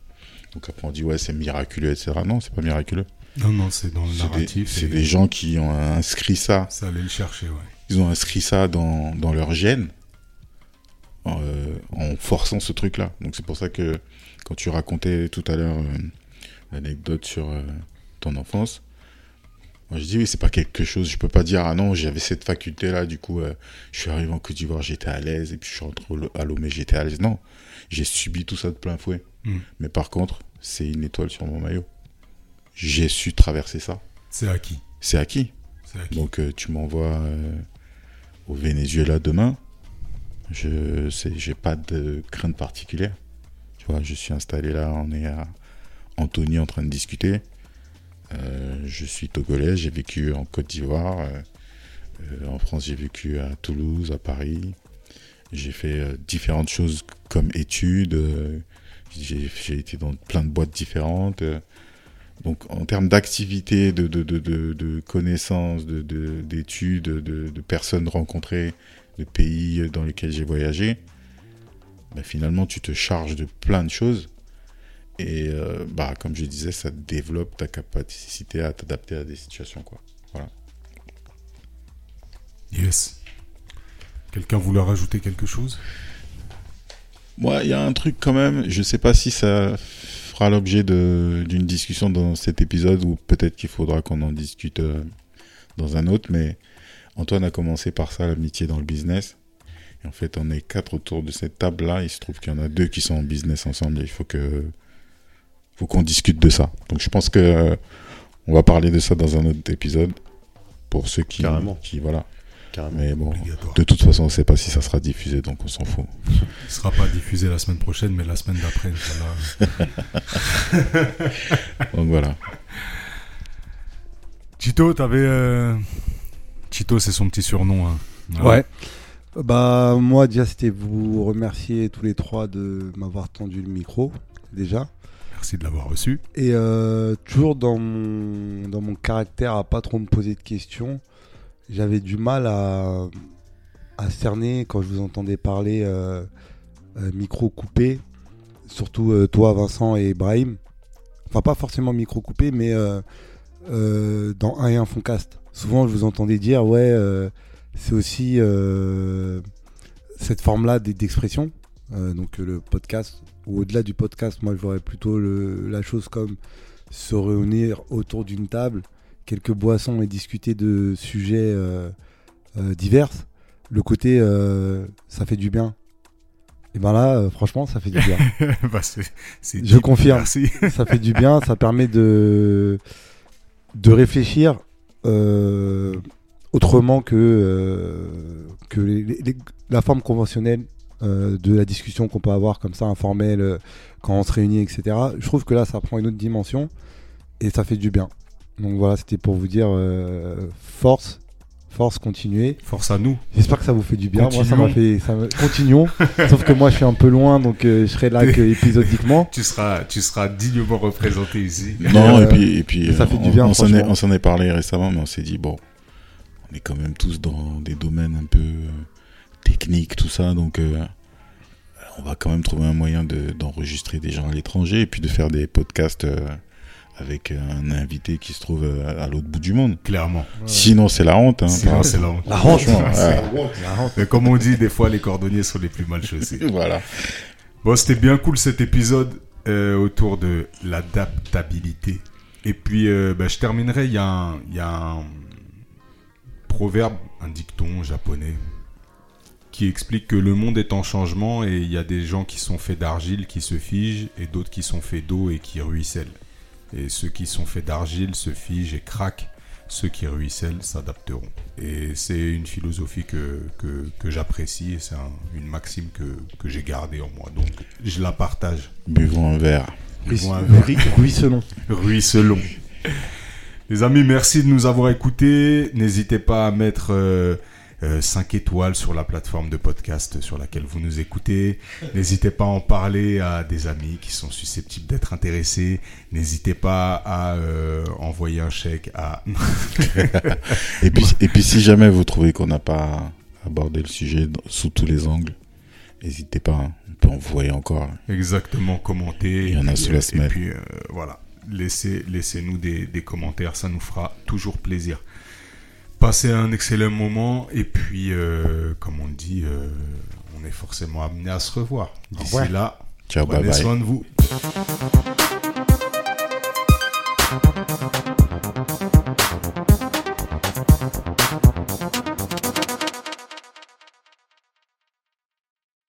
S2: Donc après on dit ouais c'est miraculeux etc non c'est pas miraculeux.
S1: Non, non, c'est dans le narratif.
S2: c'est des gens qui ont inscrit ça.
S1: Ça allait le chercher, ouais.
S2: ils ont inscrit ça dans, dans leur gène en, euh, en forçant ce truc là donc c'est pour ça que quand tu racontais tout à l'heure euh, l'anecdote sur euh, ton enfance moi je dis oui c'est pas quelque chose je peux pas dire ah non j'avais cette faculté là du coup euh, je suis arrivé en Côte d'Ivoire j'étais à l'aise et puis je suis rentré à Lomé j'étais à l'aise non j'ai subi tout ça de plein fouet
S1: Mm.
S2: mais par contre c'est une étoile sur mon maillot j'ai su traverser ça
S1: C'est acquis.
S2: c'est acquis
S1: acquis.
S2: donc euh, tu m'envoies euh, au Venezuela demain. Je j'ai pas de crainte particulière. Tu vois, je suis installé là, on est à Antony en train de discuter. Euh, je suis togolais, j'ai vécu en Côte d'Ivoire. euh, euh, en France, j'ai vécu à Toulouse, à Paris. J'ai fait différentes choses comme études. j'ai, été dans plein de boîtes différentes. donc en termes d'activité, de, connaissances, de, de- d'études, de, personnes rencontrées, de pays dans lesquels j'ai voyagé, bah, finalement tu te charges de plein de choses. Et euh, bah, comme je disais, ça développe ta capacité à t'adapter à des situations. Quoi.
S1: Yes. Quelqu'un voulait rajouter quelque chose?
S2: Moi, il y a un truc quand même, je sais pas si ça fera l'objet de- d'une discussion dans cet épisode ou peut-être qu'il faudra qu'on en discute euh, dans un autre, mais Antoine a commencé par ça, l'amitié dans le business. Et en fait, on est quatre autour de cette table-là. Il se trouve qu'il y en a deux qui sont en business ensemble et il faut que faut qu'on discute de ça. Donc je pense que euh, on va parler de ça dans un autre épisode pour ceux qui,
S4: Carrément.
S2: qui voilà.
S4: Carrément.
S2: Mais bon, de toute façon, on sait pas si ça sera diffusé, donc on s'en fout.
S1: Il ne sera pas diffusé la semaine prochaine, mais la semaine d'après, Inch'Allah.
S2: Donc voilà.
S1: Chito, t'avais. euh, Chito, c'est son petit surnom. hein. Voilà.
S3: Ouais. Bah moi déjà c'était vous remercier tous les trois de m'avoir tendu le micro déjà.
S1: Merci de l'avoir reçu.
S3: Et euh, toujours dans mon, dans mon caractère à pas trop me poser de questions, j'avais du mal à, cerner quand je vous entendais parler euh, euh, micro coupé, surtout toi Vincent et Brahim. Enfin pas forcément micro coupé, mais dans un et un Foncast. Souvent je vous entendais dire ouais c'est aussi cette forme-là d'expression, donc le podcast ou au-delà du podcast, moi je verrais plutôt le- la chose comme se réunir autour d'une table, quelques boissons et discuter de sujets euh, euh, divers. Le côté euh, ça fait du bien. Et ben là, franchement, ça fait du bien.
S1: Bah,
S3: Je
S1: deep,
S3: confirme.
S1: Merci.
S3: ça fait du bien, ça permet de, de réfléchir autrement que, euh, que les- les- les- la forme conventionnelle euh, de la discussion qu'on peut avoir comme ça, informelle, euh, quand on se réunit, etc. Je trouve que là, ça prend une autre dimension et ça fait du bien. Donc voilà, c'était pour vous dire euh, force, Force, continuez.
S1: Force à nous.
S3: J'espère que ça vous fait du bien. Moi, ça
S1: Continuons.
S3: m'a fait. Ça me- Continuons. Sauf que moi, je suis un peu loin, donc euh, je serai là que épisodiquement.
S1: Tu seras, tu seras dignement représenté ici.
S2: Non, et puis, et puis
S3: ça
S2: euh,
S3: fait du bien,
S2: on s'en est,
S3: franchement.
S2: on s'en est parlé récemment, mais on s'est dit, bon, on est quand même tous dans des domaines un peu euh, techniques, tout ça, donc euh, on va quand même trouver un moyen de, d'enregistrer des gens à l'étranger et puis de faire des podcasts euh, avec un invité qui se trouve euh, à, à l'autre bout du monde.
S1: Clairement.
S2: Sinon, c'est la honte. Hein,
S1: Sinon, c'est la honte.
S3: La honte.
S2: Ouais.
S3: La honte.
S1: Mais comme on dit, des fois, les cordonniers sont les plus mal chaussés.
S2: Voilà.
S1: Bon, c'était bien cool cet épisode euh, autour de l'adaptabilité. Et puis, euh, bah, je terminerai. Y, il y a un proverbe, un dicton japonais, qui explique que le monde est en changement et il y a des gens qui sont faits d'argile qui se figent et d'autres qui sont faits d'eau et qui ruissellent. Et ceux qui sont faits d'argile se figent et craquent. Ceux qui ruissellent s'adapteront. Et c'est une philosophie que, que, que j'apprécie et c'est un- une maxime que, que j'ai gardée en moi. Donc je la partage.
S2: Buvons un verre.
S1: Buvons un verre.
S3: Ruisselon. Ruisselon.
S1: Ruisselons. Les amis, merci de nous avoir écoutés. N'hésitez pas à mettre 5 étoiles sur la plateforme de podcast sur laquelle vous nous écoutez. N'hésitez pas à en parler à des amis qui sont susceptibles d'être intéressés. N'hésitez pas à euh, envoyer un chèque à...
S2: Et puis, et puis si jamais vous trouvez qu'on n'a pas abordé le sujet sous tous les angles, n'hésitez pas, hein. on peut envoyer encore.
S1: Exactement, commenter.
S2: Il y en a sous la
S1: euh,
S2: semaine.
S1: Et puis, euh, voilà, laissez, laissez-nous des, des commentaires, ça nous fera toujours plaisir. Passez un excellent moment, et puis, euh, comme on dit, euh, on est forcément amené à se revoir. D'ici là,
S2: Ciao,
S1: prenez
S2: bye.
S1: soin de vous.